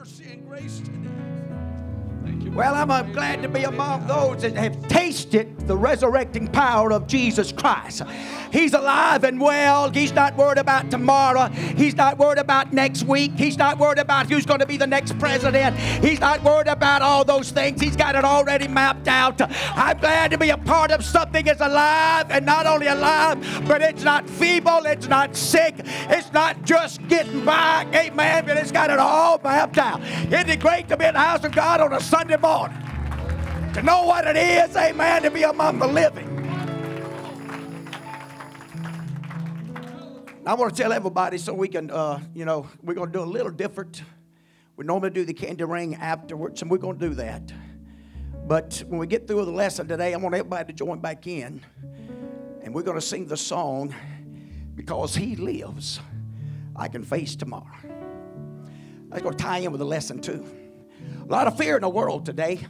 mercy and grace today. Well, I'm uh, glad to be among those that have tasted the resurrecting power of Jesus Christ. He's alive and well. He's not worried about tomorrow. He's not worried about next week. He's not worried about who's going to be the next president. He's not worried about all those things. He's got it already mapped out. I'm glad to be a part of something that's alive and not only alive, but it's not feeble, it's not sick, it's not just getting by. Amen. But it's got it all mapped out. Isn't it great to be in the house of God on a Sunday morning? To know what it is, amen, to be among the living. I want to tell everybody so we can, uh, you know, we're going to do a little different. We normally do the candy ring afterwards, and we're going to do that. But when we get through the lesson today, I want everybody to join back in, and we're going to sing the song because He lives. I can face tomorrow. That's going to tie in with the lesson too. A lot of fear in the world today.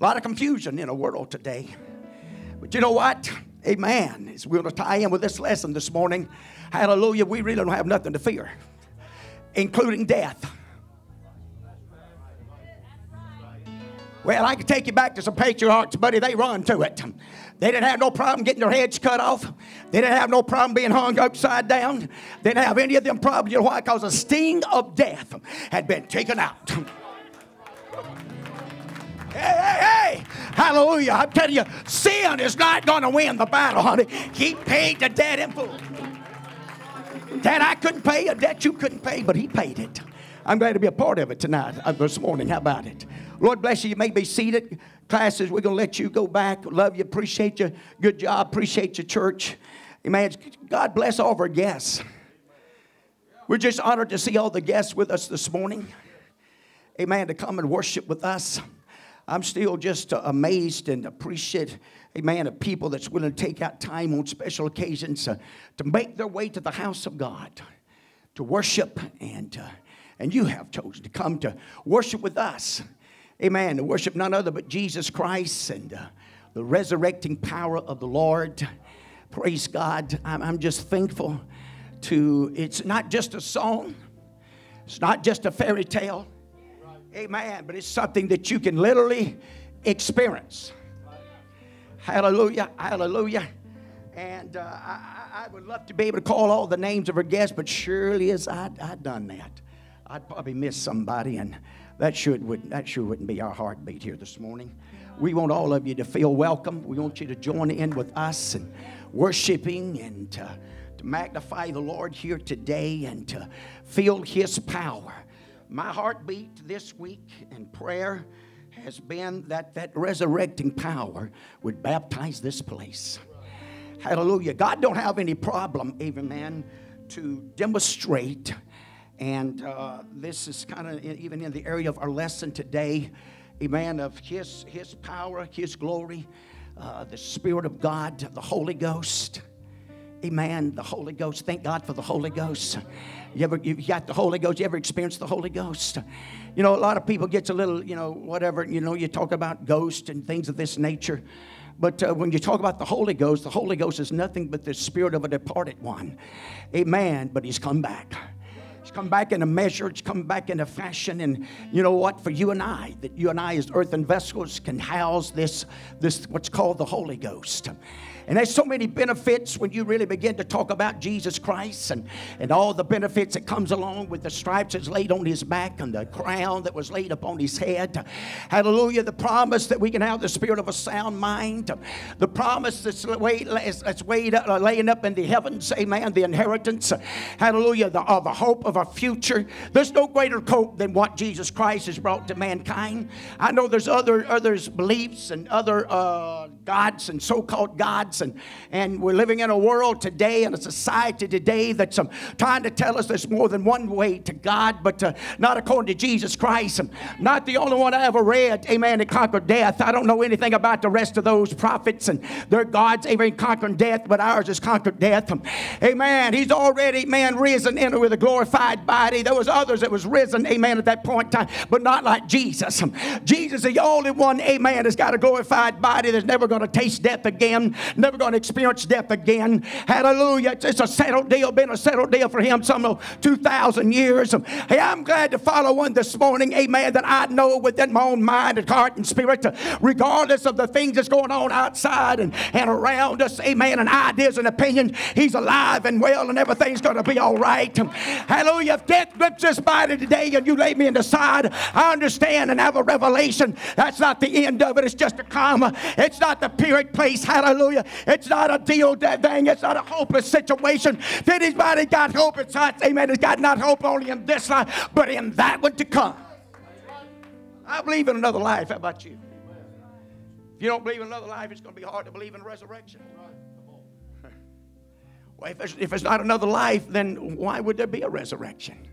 A lot of confusion in the world today. But you know what? Amen. As we're going to tie in with this lesson this morning, hallelujah, we really don't have nothing to fear, including death. Well, I can take you back to some patriarchs, buddy. They run to it. They didn't have no problem getting their heads cut off. They didn't have no problem being hung upside down. They didn't have any of them problems. You know why? Because the sting of death had been taken out. Hey, hey, hey! Hallelujah. I'm telling you, sin is not going to win the battle, honey. He paid the debt in full. That I couldn't pay, a debt you couldn't pay, but He paid it. I'm glad to be a part of it tonight, uh, this morning. How about it? Lord bless you. You may be seated. Classes, we're going to let you go back. Love you. Appreciate you. Good job. Appreciate your church. Amen. God bless all of our guests. We're just honored to see all the guests with us this morning. Amen. To come and worship with us. I'm still just amazed and appreciate, amen, of people that's willing to take out time on special occasions uh, to make their way to the house of God, to worship, and, uh, and you have chosen to come to worship with us. Amen. To worship none other but Jesus Christ and uh, the resurrecting power of the Lord. Praise God. I'm, I'm just thankful to, it's not just a song, it's not just a fairy tale. Amen. But it's something that you can literally experience. Hallelujah. Hallelujah. And uh, I, I, would love to be able to call all the names of our guests, but surely as I'd, I'd done that, I'd probably miss somebody, and that should would that sure wouldn't be our heartbeat here this morning. We want all of you to feel welcome. We want you to join in with us and worshiping and to, to magnify the Lord here today and to feel His power my heartbeat this week in prayer has been that that resurrecting power would baptize this place. Hallelujah. God don't have any problem, man, to demonstrate. And uh, this is kind of even in the area of our lesson today, amen, of His, his power, His glory, uh, the Spirit of God, the Holy Ghost. Amen. The Holy Ghost. Thank God for the Holy Ghost. You ever you got the Holy Ghost? You ever experienced the Holy Ghost? You know, a lot of people gets a little, you know, whatever. You know, you talk about ghosts and things of this nature. But uh, when you talk about the Holy Ghost, the Holy Ghost is nothing but the spirit of a departed one. Amen. But he's come back. He's come back in a measure, it's come back in a fashion. And you know what? For you and I, that you and I as earthen vessels can house this, this what's called the Holy Ghost. And there's so many benefits when you really begin to talk about Jesus Christ and, and all the benefits that comes along with the stripes that's laid on his back and the crown that was laid upon his head. Hallelujah. The promise that we can have the spirit of a sound mind. The promise that's, laid, that's laid, uh, laying up in the heavens. Amen. The inheritance. Hallelujah. The, uh, the hope of a future. There's no greater hope than what Jesus Christ has brought to mankind. I know there's other others beliefs and other uh, gods and so-called gods. And, and we're living in a world today and a society today that's um, trying to tell us there's more than one way to God, but uh, not according to Jesus Christ. I'm not the only one I ever read, amen, that conquered death. I don't know anything about the rest of those prophets and their gods, amen, conquering death, but ours has conquered death. Amen. He's already, man, risen into with a glorified body. There was others that was risen, amen, at that point in time, but not like Jesus. Jesus is the only one, amen, that's got a glorified body that's never going to taste death again, never going to experience death again. Hallelujah. It's a settled deal, been a settled deal for him some 2,000 years. Hey, I'm glad to follow one this morning, amen, that I know within my own mind and heart and spirit, regardless of the things that's going on outside and, and around us, amen, and ideas and opinions, he's alive and well and everything's going to be all right. Hallelujah. If death grips this body today and you lay me in the side, I understand and have a revelation. That's not the end of it. It's just a comma. It's not the period place. Hallelujah. It's not a deal dead thing. It's not a hopeless situation. If anybody got hope, it's not, amen, it's got not hope only in this life, but in that one to come. I believe in another life. How about you? If you don't believe in another life, it's going to be hard to believe in resurrection. Well, if it's, if it's not another life, then why would there be a resurrection?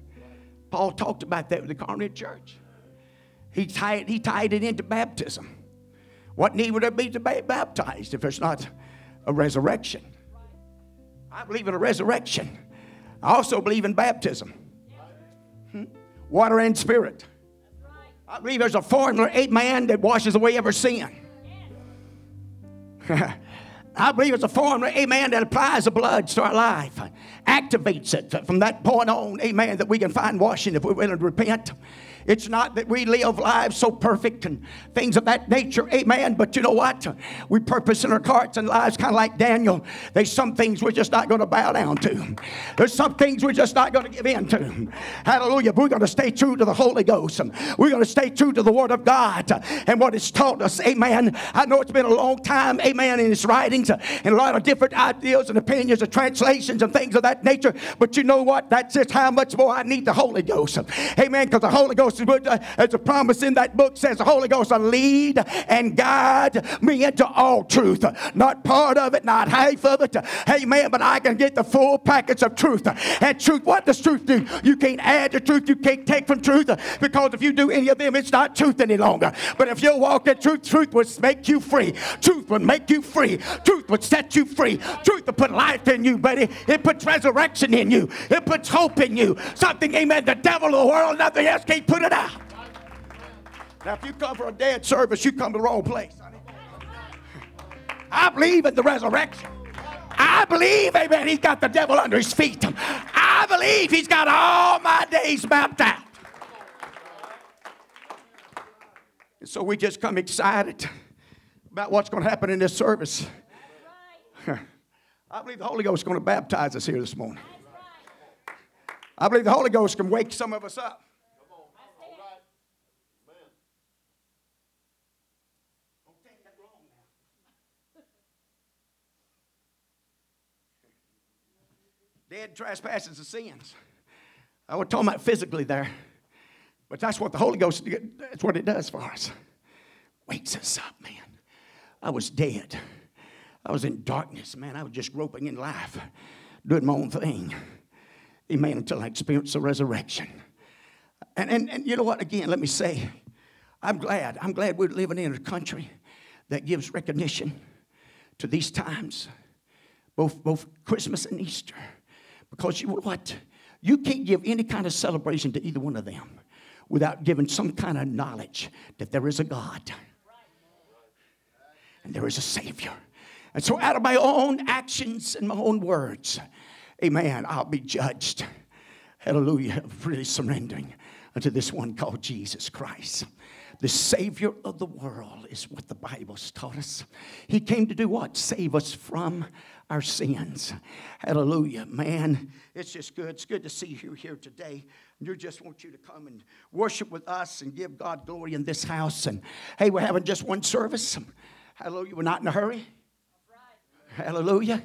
Paul talked about that with the Corinth church. He tied, he tied it into baptism. What need would there be to be baptized if it's not a resurrection? I believe in a resurrection. I also believe in baptism. Hmm? Water and spirit. I believe there's a formula, eight man that washes away every sin. I believe it's a formula, amen, that applies the blood to our life, activates it from that point on, amen, that we can find washing if we're willing to repent. It's not that we live lives so perfect and things of that nature, amen. But you know what? We purpose in our hearts and lives kind of like Daniel. There's some things we're just not going to bow down to. There's some things we're just not going to give in to. Hallelujah. We're going to stay true to the Holy Ghost. We're going to stay true to the Word of God and what it's taught us, amen. I know it's been a long time, amen, in His writings and a lot of different ideas and opinions and translations and things of that nature. But you know what? That's just how much more I need the Holy Ghost. Amen. Because the Holy Ghost as uh, a promise in that book says the Holy Ghost will lead and guide me into all truth. Not part of it, not half of it. Amen. But I can get the full package of truth. And truth, what does truth do? You can't add to truth, you can't take from truth because if you do any of them, it's not truth any longer. But if you walk in truth, truth will make you free. Truth will make you free. Truth will set you free. Truth will put life in you, buddy. It puts resurrection in you. It puts hope in you. Something, amen, the devil the world, nothing else can put it out. Now, if you come for a dead service, you come to the wrong place. I believe in the resurrection. I believe, amen, he's got the devil under his feet. I believe he's got all my days mapped out. And so we just come excited about what's going to happen in this service. I believe the Holy Ghost is going to baptize us here this morning. I believe the Holy Ghost can wake some of us up. Dead trespasses and sins. I was talking about physically there, but that's what the Holy Ghost, that's what it does for us. Wakes us up, man. I was dead. I was in darkness, man. I was just groping in life, doing my own thing. Amen. Until I experienced the resurrection. And, and, and you know what? Again, let me say, I'm glad. I'm glad we're living in a country that gives recognition to these times, both, both Christmas and Easter. Because you what? You can't give any kind of celebration to either one of them without giving some kind of knowledge that there is a God and there is a Savior. And so, out of my own actions and my own words, amen, I'll be judged. Hallelujah, really surrendering unto this one called Jesus Christ. The Savior of the world is what the Bible's taught us. He came to do what? Save us from our sins. Hallelujah. Man, it's just good. It's good to see you here today. We just want you to come and worship with us and give God glory in this house. And hey, we're having just one service. Hallelujah. We're not in a hurry. Hallelujah.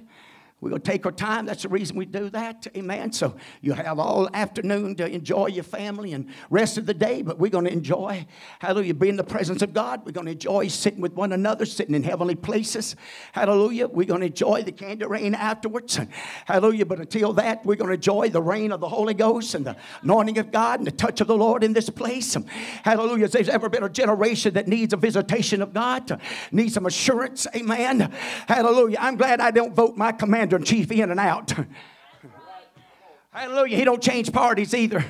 We're going to take our time. That's the reason we do that. Amen. So you have all afternoon to enjoy your family and rest of the day, but we're going to enjoy, hallelujah, be in the presence of God. We're going to enjoy sitting with one another, sitting in heavenly places. Hallelujah. We're going to enjoy the candy rain afterwards. Hallelujah. But until that, we're going to enjoy the rain of the Holy Ghost and the anointing of God and the touch of the Lord in this place. Hallelujah. If there's ever been a generation that needs a visitation of God, needs some assurance. Amen. Hallelujah. I'm glad I don't vote my commander in chief in and out. Hallelujah. He don't change parties either.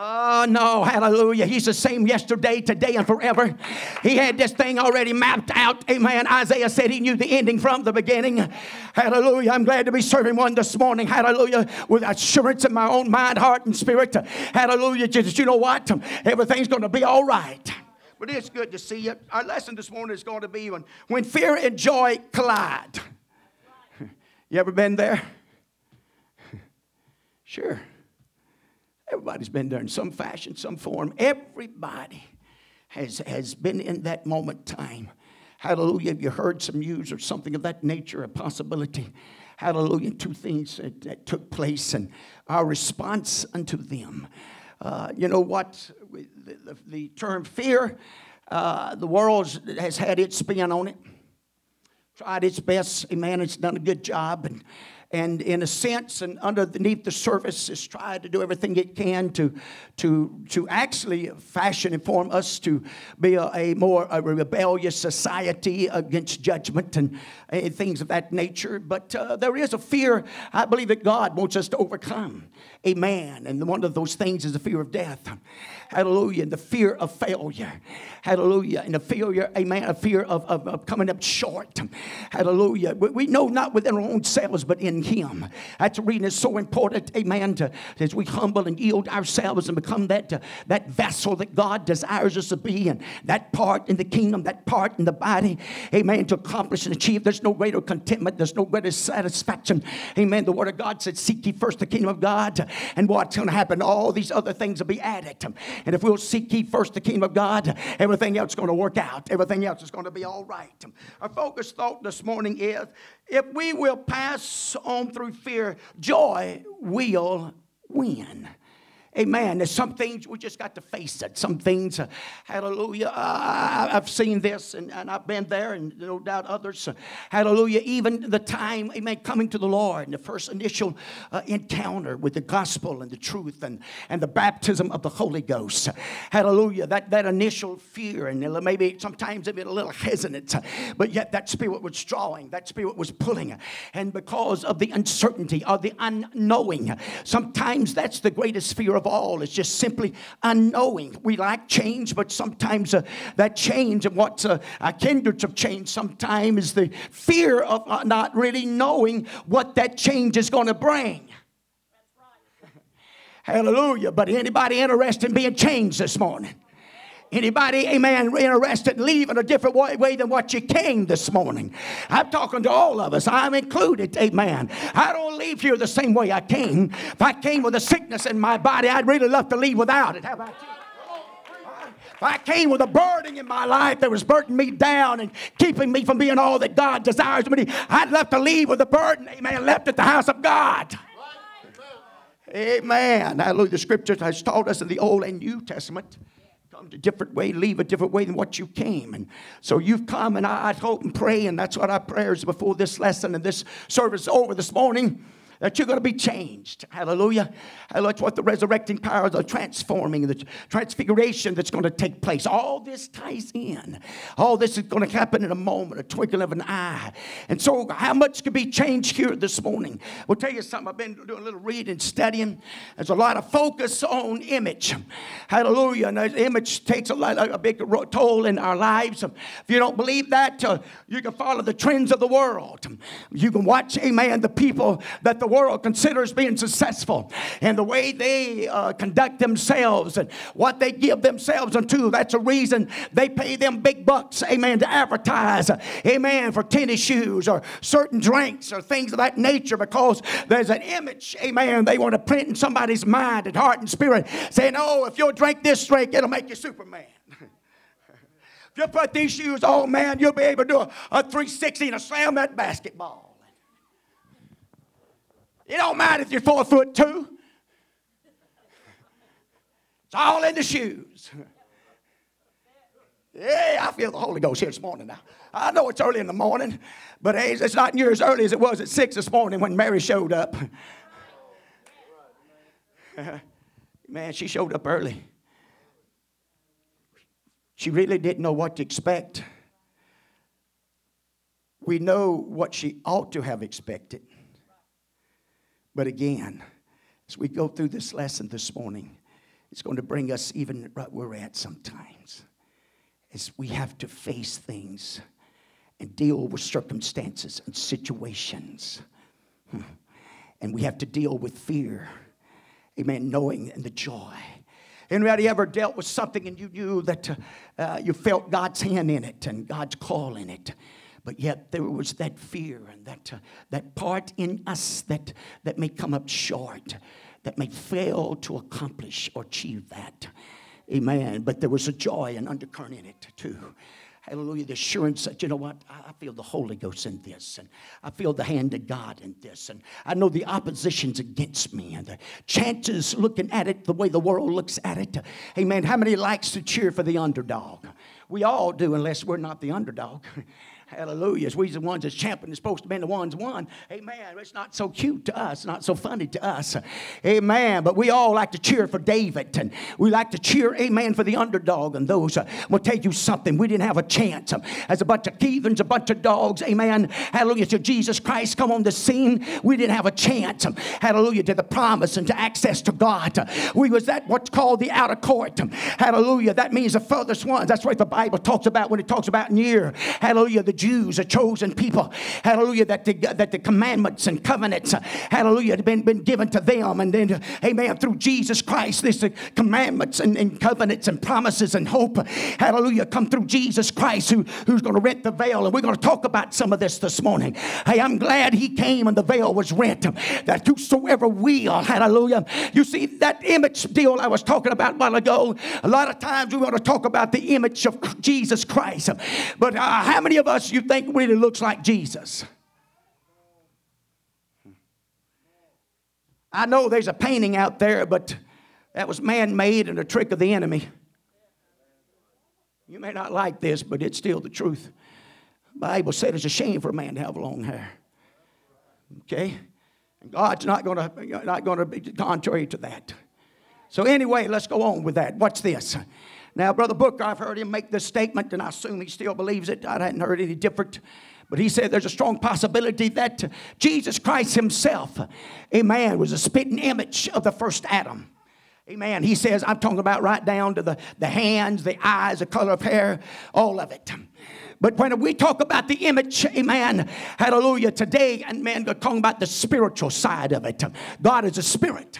Oh, no, hallelujah. He's the same yesterday, today, and forever. He had this thing already mapped out. Amen. Isaiah said he knew the ending from the beginning. Hallelujah. I'm glad to be serving one this morning. Hallelujah. With assurance in my own mind, heart, and spirit. Hallelujah. Just, you know what? Everything's going to be all right. But it's good to see you. Our lesson this morning is going to be when, when fear and joy collide. You ever been there? Sure. Everybody's been there in some fashion, some form. Everybody has, has been in that moment time. Hallelujah. Have you heard some news or something of that nature, a possibility? Hallelujah. Two things that, that took place and our response unto them. Uh, you know what? The, the, the term fear, uh, the world has had its spin on it, tried its best. Amen. It's done a good job. And and in a sense and underneath the surface is trying to do everything it can to, to, to actually fashion and form us to be a, a more a rebellious society against judgment and, and things of that nature. But uh, there is a fear I believe that God wants us to overcome. Amen. And one of those things is the fear of death. Hallelujah. And the fear of failure. Hallelujah. And the failure, amen, a fear of, of, of coming up short. Hallelujah. We, we know not within our own selves, but in Him. That's reason it's so important, amen, to, as we humble and yield ourselves and become that, uh, that vessel that God desires us to be, and that part in the kingdom, that part in the body, amen, to accomplish and achieve. There's no greater contentment, there's no greater satisfaction. Amen. The Word of God said, Seek ye first the kingdom of God, and what's going to happen? All these other things will be added. And if we'll seek ye first the kingdom of God, everything else is going to work out. Everything else is going to be all right. Our focus thought this morning is if we will pass on through fear, joy will win. Amen. There's some things we just got to face it. Some things, uh, hallelujah. Uh, I've seen this and, and, I've been there, and no doubt others. Uh, hallelujah. Even the time, amen, coming to the Lord and the first initial uh, encounter with the gospel and the truth and, and the baptism of the Holy Ghost. Hallelujah. That, that initial fear, and maybe sometimes a little hesitant, but yet that spirit was drawing, that spirit was pulling. And because of the uncertainty, or the unknowing, sometimes that's the greatest fear of all is just simply unknowing. We like change, but sometimes uh, that change and what's uh, uh, kindreds of change sometimes is the fear of uh, not really knowing what that change is going to bring. Hallelujah. But anybody interested in being changed this morning? Anybody, amen, interested leave in leaving a different way, than what you came this morning? I'm talking to all of us. I'm included, amen. I don't leave here the same way I came. If I came with a sickness in my body, I'd really love to leave without it. How about you? If I came with a burden in my life that was burdening me down and keeping me from being all that God desires me, I'd love to leave with a burden, amen, left at the house of God. Amen. Hallelujah. The scriptures has taught us in the Old and New Testament a different way, leave a different way than what you came. And so you've come, and I, I hope and pray, and that's what our prayers before this lesson and this service over this morning that you're going to be changed. Hallelujah. That's what the resurrecting power, the transforming, the transfiguration that's going to take place. All this ties in. All this is going to happen in a moment, a twinkle of an eye. And so, how much can be changed here this morning? We'll tell you something. I've been doing a little reading, studying. There's a lot of focus on image. Hallelujah. And image takes a, lot, a big toll in our lives. If you don't believe that, uh, you can follow the trends of the world. You can watch, amen, the people that the world considers being successful and the way they uh, conduct themselves and what they give themselves unto. That's a reason they pay them big bucks, amen, to advertise, amen, for tennis shoes or certain drinks or things of that nature because there's an image, amen, they want to print in somebody's mind and heart and spirit saying, oh, if you'll drink this drink, it'll make you Superman. if you put these shoes on, man, you'll be able to do a, a 360 and slam that basketball. It don't matter if you're four foot two. It's all in the shoes. Yeah, I feel the Holy Ghost here this morning now. I know it's early in the morning, but it's not near as early as it was at six this morning when Mary showed up. Man, she showed up early. She really didn't know what to expect. We know what she ought to have expected. But again, As we go through this lesson this morning, it's going to bring us even right where we're at sometimes. As we have to face things and deal with circumstances and situations. Hmm. And we have to deal with fear. Amen. Knowing and the joy. Anybody ever dealt with something and you knew that uh, you felt God's hand in it and God's call in it? But yet there was that fear and that, uh, that part in us that, that may come up short, that may fail to accomplish or achieve that. Amen. But there was a joy and undercurrent in it too. Hallelujah. The assurance that, you know what, I feel the Holy Ghost in this, and I feel the hand of God in this, and I know the opposition's against me, and the chances looking at it the way the world looks at it. Amen. How many likes to cheer for the underdog? We all do, unless we're not the underdog. Hallelujah. We the ones that's champion is supposed to be the ones won. Amen. It's not so cute to us, not so funny to us. Amen. But we all like to cheer for David and we like to cheer, amen, for the underdog. And those uh, will tell you something. We didn't have a chance. As a bunch of heathens, a bunch of dogs, amen. Hallelujah. To Jesus Christ come on the scene, we didn't have a chance. Hallelujah. To the promise and to access to God. We was that what's called the outer court. Hallelujah. That means the furthest ones. That's what the Bible talks about when it talks about near. Hallelujah. The Jews, a chosen people, hallelujah, that the, that the commandments and covenants, hallelujah, had been, been given to them. And then, amen, through Jesus Christ, this uh, commandments and, and covenants and promises and hope, hallelujah, come through Jesus Christ who, who's going to rent the veil. And we're going to talk about some of this this morning. Hey, I'm glad he came and the veil was rent. That whosoever will, hallelujah. You see, that image deal I was talking about a while ago, a lot of times we want to talk about the image of Jesus Christ. But uh, how many of us you think really looks like Jesus. I know there's a painting out there, but that was man made and a trick of the enemy. You may not like this, but it's still the truth. The Bible said it's a shame for a man to have long hair. Okay? And God's not gonna not gonna be contrary to that. So anyway, let's go on with that. Watch this? Now, Brother Booker, I've heard him make this statement, and I assume he still believes it. I hadn't heard any different. But he said there's a strong possibility that Jesus Christ himself, a man, was a spitting image of the first Adam. Amen. He says, I'm talking about right down to the, the hands, the eyes, the color of hair, all of it. But when we talk about the image, amen, hallelujah, today, and man, we're talking about the spiritual side of it. God is a spirit.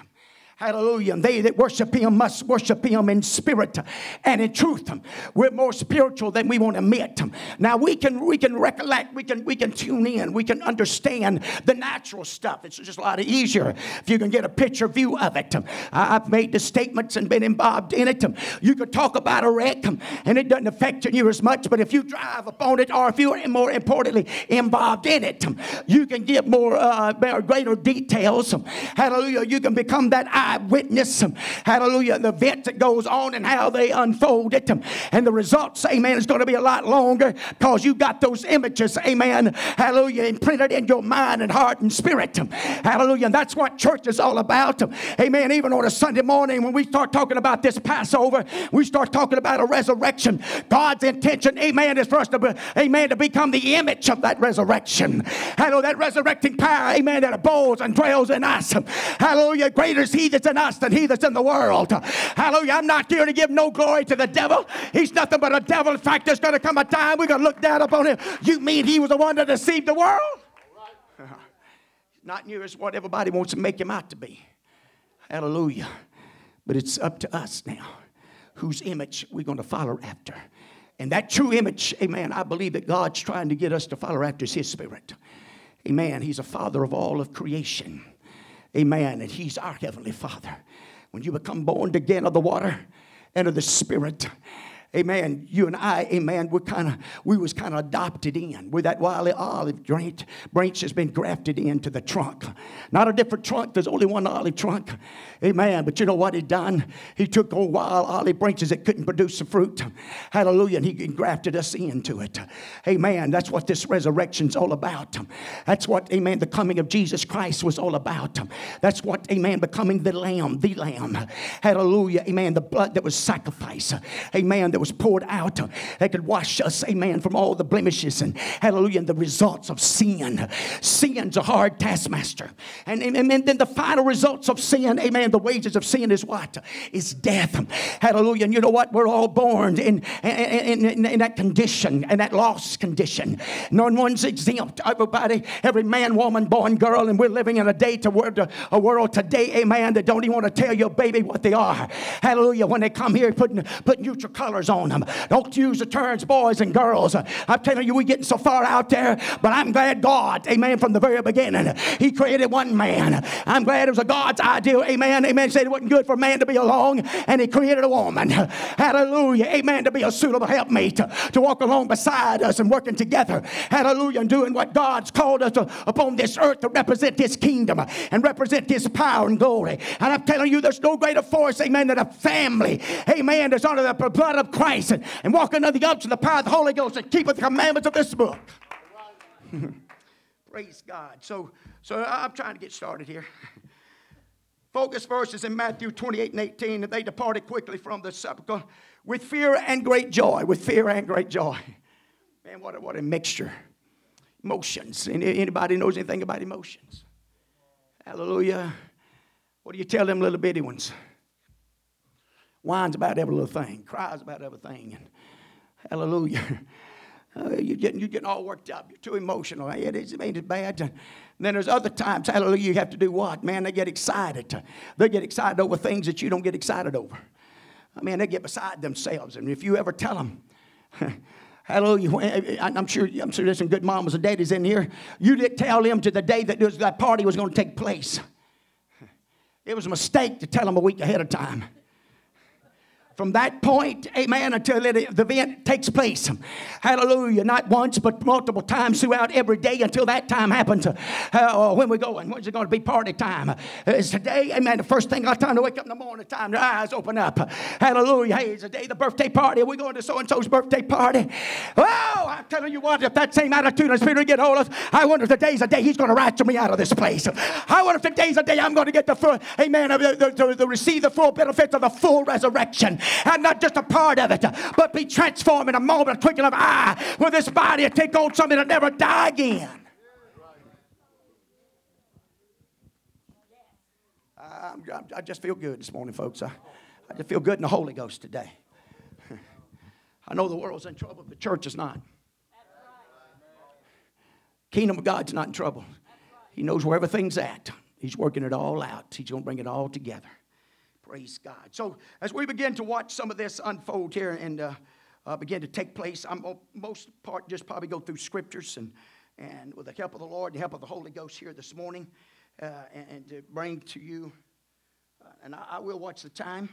Hallelujah. And they that worship him must worship him in spirit and in truth. We're more spiritual than we want to admit. Now we can we can recollect, we can we can tune in, we can understand the natural stuff. It's just a lot easier if you can get a picture view of it. I've made the statements and been involved in it. You could talk about a wreck and it doesn't affect you as much, but if you drive upon it or if you're more importantly involved in it, you can give more uh, greater details. Hallelujah. You can become that eyewitness, hallelujah, the event that goes on and how they unfold it. And the results, amen, is going to be a lot longer because you got those images, amen, hallelujah, imprinted in your mind and heart and spirit. Hallelujah. And that's what church is all about. Amen. Even on a Sunday morning, when we start talking about this Passover, we start talking about a resurrection. God's intention, amen, is for us to, be, amen, to become the image of that resurrection. Hallelujah. That resurrecting power, amen, that abodes and dwells in us. Hallelujah. Greater is He that's in us than he that's in the world. Hallelujah. I'm not here to give no glory to the devil. He's nothing but a devil. In fact, there's going to come a time we're going to look down upon him. You mean he was the one that deceived the world? Not near as what everybody wants to make him out to be. Hallelujah. But it's up to us now whose image we're going to follow after. And that true image, amen, I believe that God's trying to get us to follow after his spirit. Amen. He's a father of all of creation. Amen. And He's our Heavenly Father. When you become born again of the water and of the Spirit, Amen. You and I, amen, we're kind of, we was kind of adopted in. With that wily olive branch, branch has been grafted into the trunk. Not a different trunk, there's only one olive trunk. Amen. But you know what he done? He took old wild olive branches that couldn't produce the fruit. Hallelujah. And he grafted us into it. Amen. That's what this resurrection's all about. That's what, amen, the coming of Jesus Christ was all about. That's what, amen, becoming the lamb, the lamb. Hallelujah. Amen. The blood that was sacrificed. Amen that was poured out that could wash us, amen, from all the blemishes and hallelujah, and the results of sin. Sin's a hard taskmaster. And, and, and then the final results of sin, amen, the wages of sin is what? Is death. Hallelujah. And you know what? We're all born in, in, in, in that condition, in that lost condition. No one's exempt. Everybody, every man, woman, boy, and girl, and we're living in a day to world, a world today, amen, that don't even want to tell your baby what they are. Hallelujah. When they come here, putting, putting neutral colors on them. Don't use the terms boys and girls. I'm telling you, we're getting so far out there, but I'm glad God, amen, from the very beginning, He created one man. I'm glad it was a God's idea, amen. Amen. He said it wasn't good for man to be alone, and He created a woman. Hallelujah. Amen. To be a suitable helpmate, to walk along beside us and working together. Hallelujah. And doing what God's called us to, upon this earth to represent His kingdom and represent His power and glory. And I'm telling you, there's no greater force, amen, than a family, amen, that's under the blood of Christ and, and walking under the unction, the power of the Holy Ghost and keeping the commandments of this book. Praise God. So, so I'm trying to get started here. Focus verses in Matthew 28 and 18. And they departed quickly from the sepulchre with fear and great joy. With fear and great joy. Man, what a, what a mixture. Emotions. Anybody knows anything about emotions? Hallelujah. What do you tell them little bitty ones? Whines about every little thing, cries about everything. And hallelujah. Uh, you're, getting, you're getting all worked up. You're too emotional. It, is, it ain't as bad. And then there's other times, hallelujah, you have to do what? Man, they get excited. They get excited over things that you don't get excited over. I mean, they get beside themselves. And if you ever tell them, Hallelujah. I'm sure, I'm sure there's some good mamas and daddies in here. You didn't tell them to the day that that party was going to take place. It was a mistake to tell them a week ahead of time from that point, amen, until the event takes place. Hallelujah. Not once, but multiple times throughout every day until that time happens. Uh, when we're going, when's it going to be party time? It's today, amen. The first thing I time to wake up in the morning, time your eyes open up. Hallelujah. Hey, it's the day the birthday party. Are we going to so and so's birthday party? Oh, I'm telling you what, if that same attitude and spirit get hold of us, I wonder if today's the day he's going to rapture me out of this place. I wonder if today's the day I'm going to get the full, amen, to receive the full benefits of the full resurrection and not just a part of it, but be transformed in a moment, a twinkling of eye, with this body and take on something that never die again. I'm, i just feel good this morning, folks. I, I just feel good in the Holy Ghost today. I know the world's in trouble, but the church is not. Kingdom of God's not in trouble. He knows where everything's at. He's working it all out. He's going to bring it all together. Praise God. So, as we begin to watch some of this unfold here and uh, uh, begin to take place, I'm most part just probably go through scriptures and, and with the help of the Lord, the help of the Holy Ghost here this morning, uh, and, and, to bring to you, uh, and I, I, will watch the time,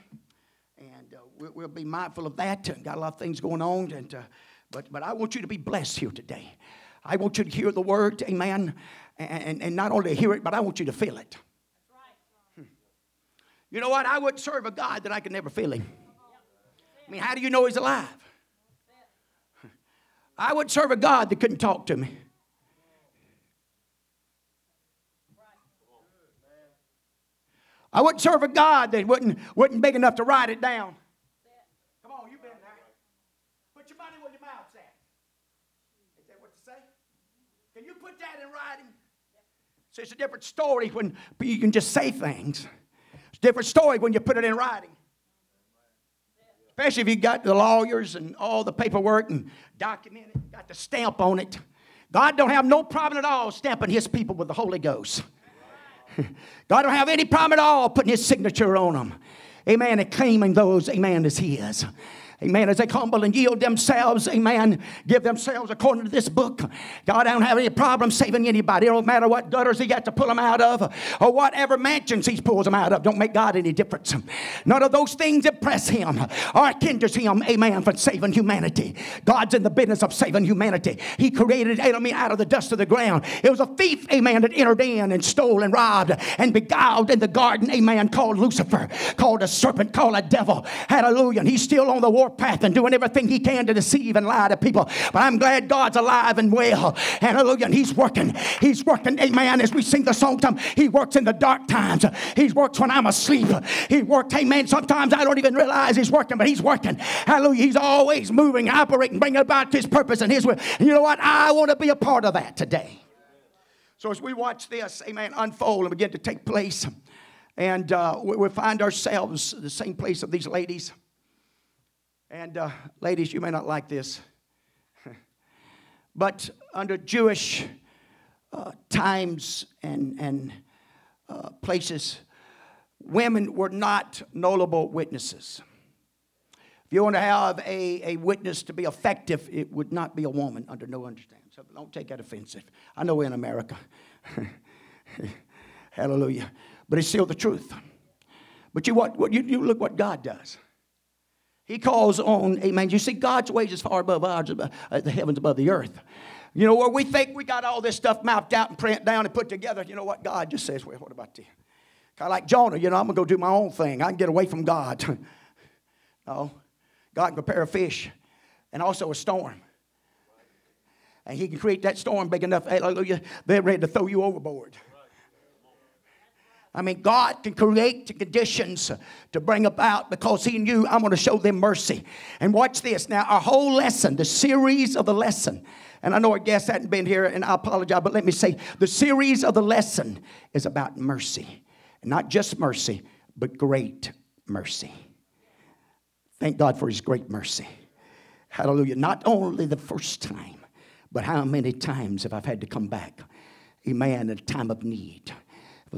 and uh, we'll, we'll, be mindful of that. Got a lot of things going on, and uh, but but I want you to be blessed here today. I want you to hear the word, Amen, and, and, and not only hear it, but I want you to feel it. You know what? I wouldn't serve a God that I could never feel him. I mean, how do you know he's alive? I would serve a God that couldn't talk to me. I wouldn't serve a God that wasn't, wasn't big enough to write it down. Come on, you've been there. Put your money where your mouth's at. Is that what you say? Can you put that in writing? So it's a different story when you can just say things. It's a different story when you put it in writing. Especially if you got the lawyers and all the paperwork and document it, got the stamp on it. God don't have no problem at all stamping his people with the Holy Ghost. God don't have any problem at all putting his signature on them. Amen. And claiming those, amen, as his. Amen. As they humble and yield themselves, amen, give themselves according to this book. God don't have any problem saving anybody. It don't matter what gutters he got to pull them out of or whatever mansions he pulls them out of. Don't make God any difference. None of those things impress him or hinders him, amen, from saving humanity. God's in the business of saving humanity. He created enemy out of the dust of the ground. It was a thief, amen, that entered in and stole and robbed and beguiled in the garden, amen, called Lucifer, called a serpent, called a devil. Hallelujah. And he's still on the war short path and doing everything he can to deceive and lie to people. But I'm glad God's alive and well. Hallelujah. And he's working. He's working. Amen. As we sing the song, time, he works in the dark times. He works when I'm asleep. He works, amen. Sometimes I don't even realize he's working, but he's working. Hallelujah. He's always moving, operating, bringing about his purpose and his will. And you know what? I want to be a part of that today. So as we watch this, amen, unfold and begin to take place, and uh, we, we, find ourselves the same place of these ladies. And uh, ladies, you may not like this, but under Jewish uh, times and, and uh, places, women were not notable witnesses. If you want to have a, a witness to be effective, it would not be a woman under no understanding. So don't take that offensive. I know we're in America. Hallelujah. But it's still the truth. But you, what, what, you, you look what God does. He calls on, amen. You see, God's ways is far above ours, uh, the heavens above the earth. You know, where we think we got all this stuff mouthed out and print down and put together, you know what? God just says, well, what about you? Kind of like Jonah, you know, I'm going to go do my own thing. I can get away from God. no. God can prepare a fish and also a storm. And He can create that storm big enough, hallelujah, they're ready to throw you overboard. I mean, God can create the conditions to bring about because He knew I'm going to show them mercy. And watch this. Now, our whole lesson, the series of the lesson, and I know our guests hadn't been here, and I apologize, but let me say the series of the lesson is about mercy. Not just mercy, but great mercy. Thank God for His great mercy. Hallelujah. Not only the first time, but how many times have I had to come back? Amen. in a time of need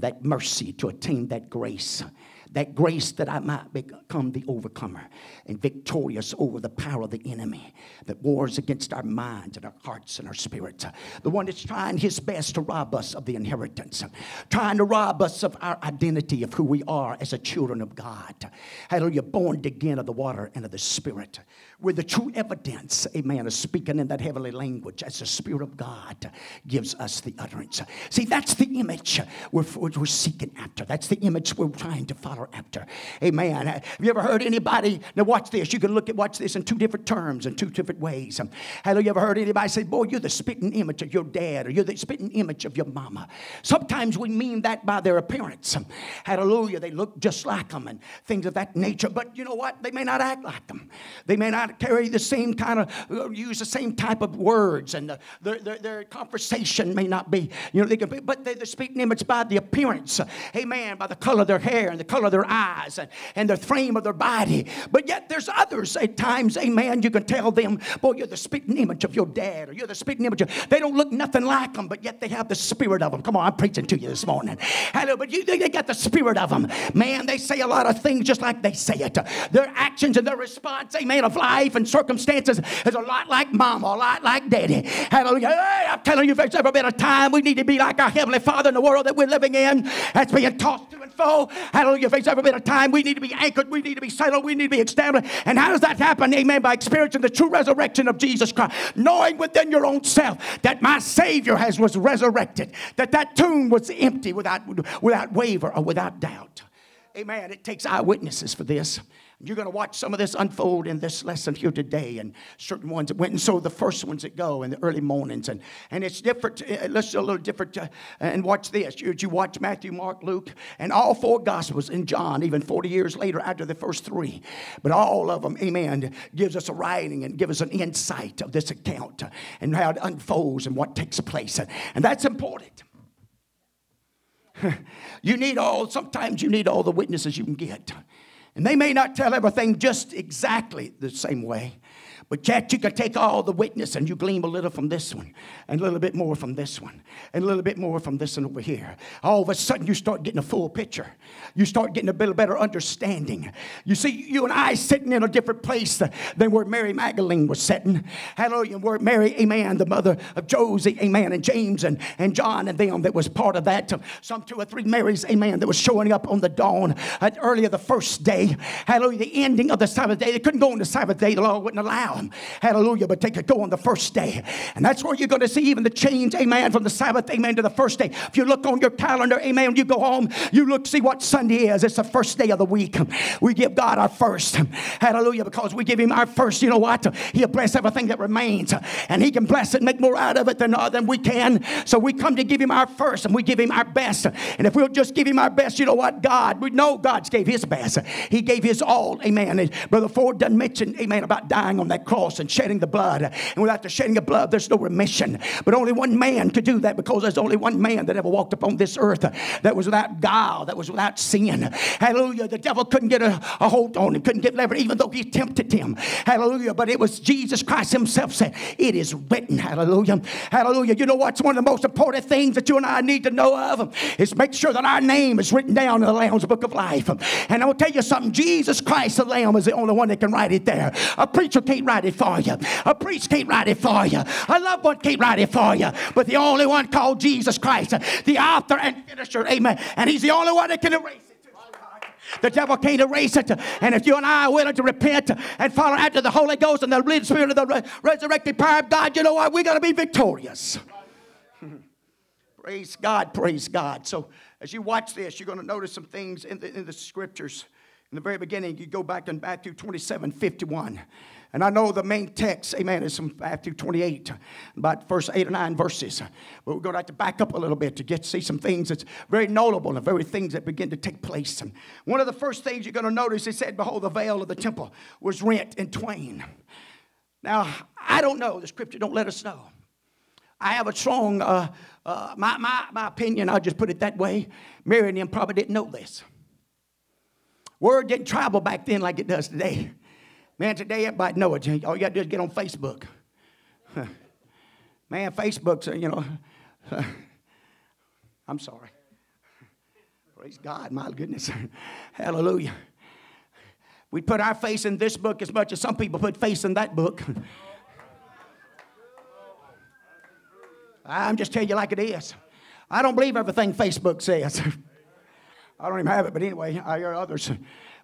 that mercy to attain that grace that grace that I might become the overcomer and victorious over the power of the enemy that wars against our minds and our hearts and our spirits. The one that's trying his best to rob us of the inheritance, trying to rob us of our identity of who we are as a children of God. Hallelujah, born again of the water and of the spirit. With the true evidence, amen, is speaking in that heavenly language as the Spirit of God gives us the utterance. See, that's the image we're, we're seeking after. That's the image we're trying to follow after. Amen. Have you ever heard anybody? Now, watch this. You can look at watch this in two different terms, and two different ways. Um, Have you ever heard anybody say, Boy, you're the spitting image of your dad, or you're the spitting image of your mama? Sometimes we mean that by their appearance. Um, Hallelujah. They look just like them and things of that nature. But you know what? They may not act like them. They may not carry the same kind of, use the same type of words, and the, their, their, their, conversation may not be, you know, they can be, but they, are speaking image by the appearance, amen, by the color of their hair and the color of their eyes and, and the frame of their body. But yet there's others at times, amen, you can tell them, boy, you're the speaking image of your dad, or you're the speaking image of, they don't look nothing like them, but yet they have the spirit of them. Come on, I'm preaching to you this morning. Hello, but you, they got the spirit of them. Man, they say a lot of things just like they say it. Their actions and their response, amen, of life life and circumstances is a lot like mama, a lot like daddy. Hallelujah. Hey, I'm telling you, if there's ever been a time we need to be like our Heavenly Father in the world that we're living in, that's being tossed to and fro. Hallelujah. If there's ever been a time we need to be anchored, we need to be settled, we need to be established. And how does that happen? Amen. By experiencing the true resurrection of Jesus Christ. Knowing within your own self that my Savior has was resurrected, that that tomb was empty without, without waver or without doubt. Amen. It takes eyewitnesses for this. You're going to watch some of this unfold in this lesson here today, and certain ones that went, and so the first ones that go in the early mornings, and, and it's different. Uh, let's do a little different. Uh, and watch this. You, you watch Matthew, Mark, Luke, and all four Gospels in John, even 40 years later after the first three. But all of them, amen, gives us a writing and gives us an insight of this account and how it unfolds and what takes place. And that's important. you need all, sometimes you need all the witnesses you can get. And they may not tell everything just exactly the same way, but yet you can take all the witness and you glean a little from this one, and a little bit more from this one, and a little bit more from this one over here. All of a sudden, you start getting a full picture. You start getting a bit better understanding. You see, you and I sitting in a different place than where Mary Magdalene was sitting. Hallelujah. Where Mary, amen, the mother of Joses, amen, and James and, and John and them that was part of that. Some two or three Marys, amen, that was showing up on the dawn earlier the first day. Hallelujah. The ending of the Sabbath day. They couldn't go on the Sabbath day. The law wouldn't allow hallelujah, but they could go on the first day. And that's where you're going to see even the change, amen, from the Sabbath, amen, to the first day. If you look on your calendar, amen, you go home, you look, see what Sunday is. It's the first day of the week. We give God our first, hallelujah, because we give Him our first. You know what? He'll bless everything that remains, and He can bless it, make more out of it than, uh, than we can. So we come to give Him our first, and we give Him our best. And if we'll just give Him our best, you know what? God, we know God's gave His best. He gave His all, amen. And Brother Ford doesn't mention, amen, about dying on that cross and shedding the blood. And without the shedding of blood, there's no remission. But only one man could do that because there's only one man that ever walked upon this earth that was without guile, that was without sin. Hallelujah. The devil couldn't get a, a hold on him, couldn't get leverage, even though he tempted him. Hallelujah. But it was Jesus Christ Himself said, It is written. Hallelujah. Hallelujah. You know what's one of the most important things that you and I need to know of is make sure that our name is written down in the Lamb's book of life. And I'll tell you something Jesus Christ, the Lamb, is the only one that can write it there. A preacher can't write it for you, a priest can't write it for you, a loved one can't write it for you. But the only one called Jesus Christ, the author and finisher, amen. And He's the only one that can erase it. The devil can't erase it. And if you and I are willing to repent and follow after the Holy Ghost and the living spirit of the re- resurrected power of God, you know what? We're going to be victorious. praise God, praise God. So as you watch this, you're going to notice some things in the, in the scriptures. In the very beginning, you go back in Matthew 27 51. And I know the main text, amen, is from Matthew 28, about first eight or nine verses. But we're going to have to back up a little bit to get to see some things that's very notable and very things that begin to take place. And one of the first things you're going to notice, it said, Behold, the veil of the temple was rent in twain. Now, I don't know. The scripture don't let us know. I have a strong, uh, uh, my, my, my opinion, I'll just put it that way. Mary and them probably didn't know this. Word didn't travel back then like it does today. Man, today everybody know it. All you got to do is get on Facebook. Man, Facebook's, uh, you know, I'm sorry. Praise God, my goodness. Hallelujah. We put our face in this book as much as some people put face in that book. I'm just telling you like it is. I don't believe everything Facebook says. I don't even have it, but anyway, I hear others.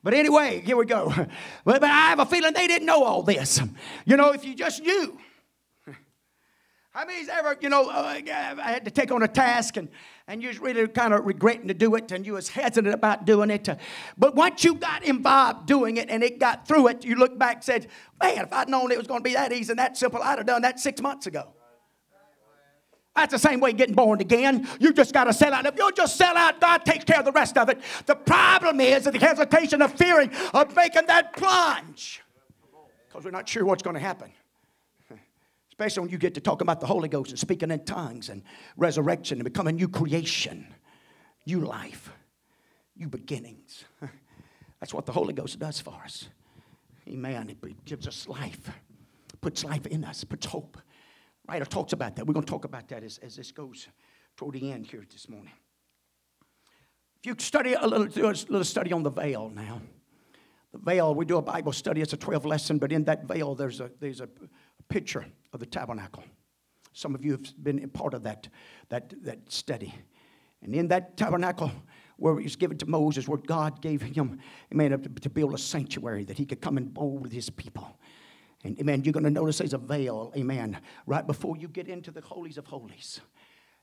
But anyway, here we go. But, but I have a feeling they didn't know all this. You know, if you just knew. How many's ever, you know, uh, I had to take on a task and, and you was really kind of regretting to do it and you was hesitant about doing it. But once you got involved doing it and it got through it, you look back and said, man, if I'd known it was going to be that easy and that simple, I'd have done that six months ago. That's the same way getting born again. You just got to sell out. If you just sell out, God takes care of the rest of it. The problem is the hesitation of fearing of making that plunge because we're not sure what's going to happen. Especially when you get to talk about the Holy Ghost and speaking in tongues and resurrection and becoming new creation, new life, new beginnings. That's what the Holy Ghost does for us. Amen. It gives us life, puts life in us, puts hope writer talks about that. We're going to talk about that as, as this goes toward the end here this morning. If you study a little, do a little study on the veil now. The veil, we do a Bible study, it's a 12 lesson, but in that veil, there's a, there's a picture of the tabernacle. Some of you have been part of that, that, that study. And in that tabernacle, where it was given to Moses, where God gave him, amen, to build a sanctuary that he could come and bowl with his people. And amen, you're going to notice there's a veil, amen, right before you get into the holies of holies.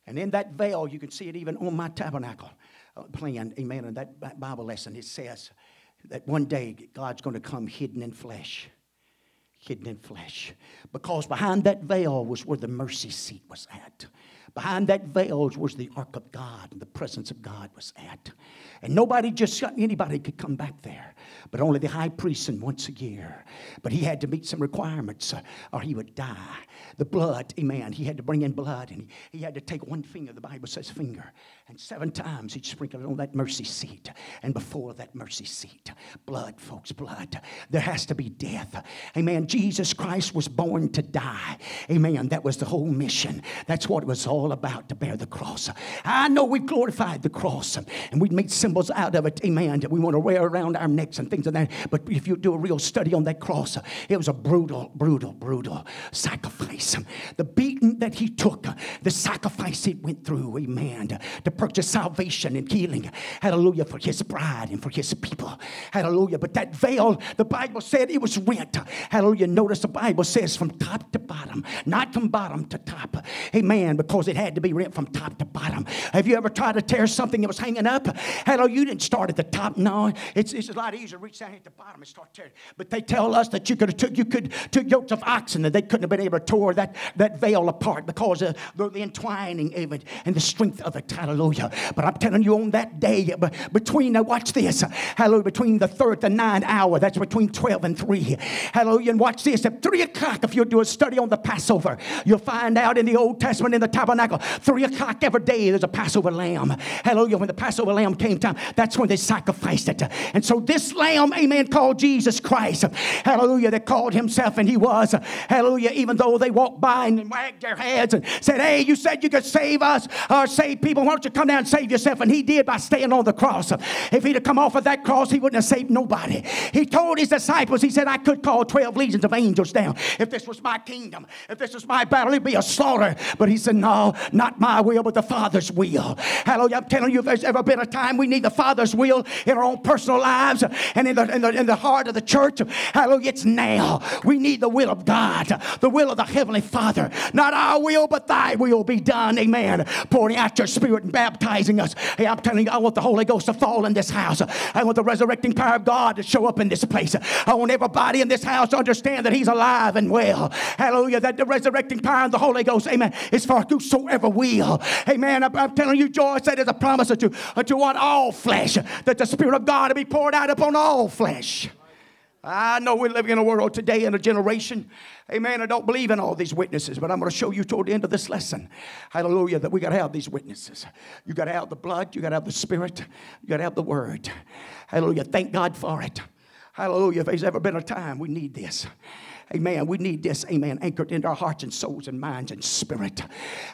And in that veil, you can see it even on my tabernacle uh, plan, amen. In that Bible lesson, it says that one day God's going to come hidden in flesh. Hidden in flesh. Because behind that veil was where the mercy seat was at. Behind that veil was the ark of God, and the presence of God was at. And nobody just anybody could come back there, but only the high priest and once a year. But he had to meet some requirements, uh, or he would die. The blood, amen. He had to bring in blood, and he, he had to take one finger. The Bible says finger, and seven times he'd sprinkle it on that mercy seat. And before that mercy seat, blood, folks, blood. There has to be death. Amen. Jesus Christ was born to die. Amen. That was the whole mission. That's what it was all about to bear the cross. I know we've glorified the cross and we've made symbols out of it. Amen. That we want to wear around our necks and things like that. But if you do a real study on that cross, it was a brutal, brutal, brutal sacrifice. The beating that he took, the sacrifice he went through. Amen. To purchase salvation and healing. Hallelujah. For his bride and for his people. Hallelujah. But that veil, the Bible said it was rent. Hallelujah. Notice the Bible says from top to bottom, not from bottom to top. Amen. Because it had to be rent from top to bottom. Have you ever tried to tear something that was hanging up? Hello, you didn't start at the top. No, it's, it's a lot easier to reach down at the bottom and start tearing. But they tell us that you could have took you could took yokes of oxen and they couldn't have been able to tear that, that veil apart because of the, the entwining of it and the strength of it. Hallelujah. But I'm telling you on that day, uh, between now watch this. Hallelujah. Between the third and nine hour, that's between 12 and 3. Hallelujah. And watch this. At 3 o'clock, if you'll do a study on the Passover, you'll find out in the Old Testament in the tabernacle, 3 o'clock every day there's a Passover lamb. Hallelujah. When the Passover lamb came time, that's when they sacrificed it. And so this lamb, amen, called Jesus Christ. Hallelujah. That called himself and he was. Hallelujah. Even though they walked by and wagged their heads and said, Hey, you said you could save us or save people. Why don't you come down and save yourself? And he did by staying on the cross. If he'd have come off of that cross, he wouldn't have saved nobody. He told his disciples, He said, I could call 12 legions of angels down. If this was my kingdom, if this was my battle, it'd be a slaughter. But he said, No, not my will, but the Father's will. Hallelujah. I'm telling you, if there's ever been a time we need the Father's will in our own personal lives and in the, in the, in the heart of the church, hallelujah, it's now. We need the will of God, the will of the Heavenly Father. Not our will, but thy will be done. Amen. Pouring out your spirit and baptizing us. Hey, I'm telling you, I want the Holy Ghost to fall in this house. I want the resurrecting power of God to show up in this place. I want everybody in this house to understand that He's alive and well. Hallelujah. That the resurrecting power of the Holy Ghost, amen, is for whosoever will. Amen. I'm, I'm telling you, Joel said there's a promise unto, unto what? All flesh. That the Spirit of God will be poured out upon all flesh. I know we're living in a world today in a generation, amen. I don't believe in all these witnesses, but I'm going to show you toward the end of this lesson, hallelujah, that we got to have these witnesses. You got to have the blood, you got to have the spirit, you got to have the word. Hallelujah. Thank God for it. Hallelujah. If there's ever been a time we need this. Amen. We need this, amen, anchored in our hearts and souls and minds and spirit.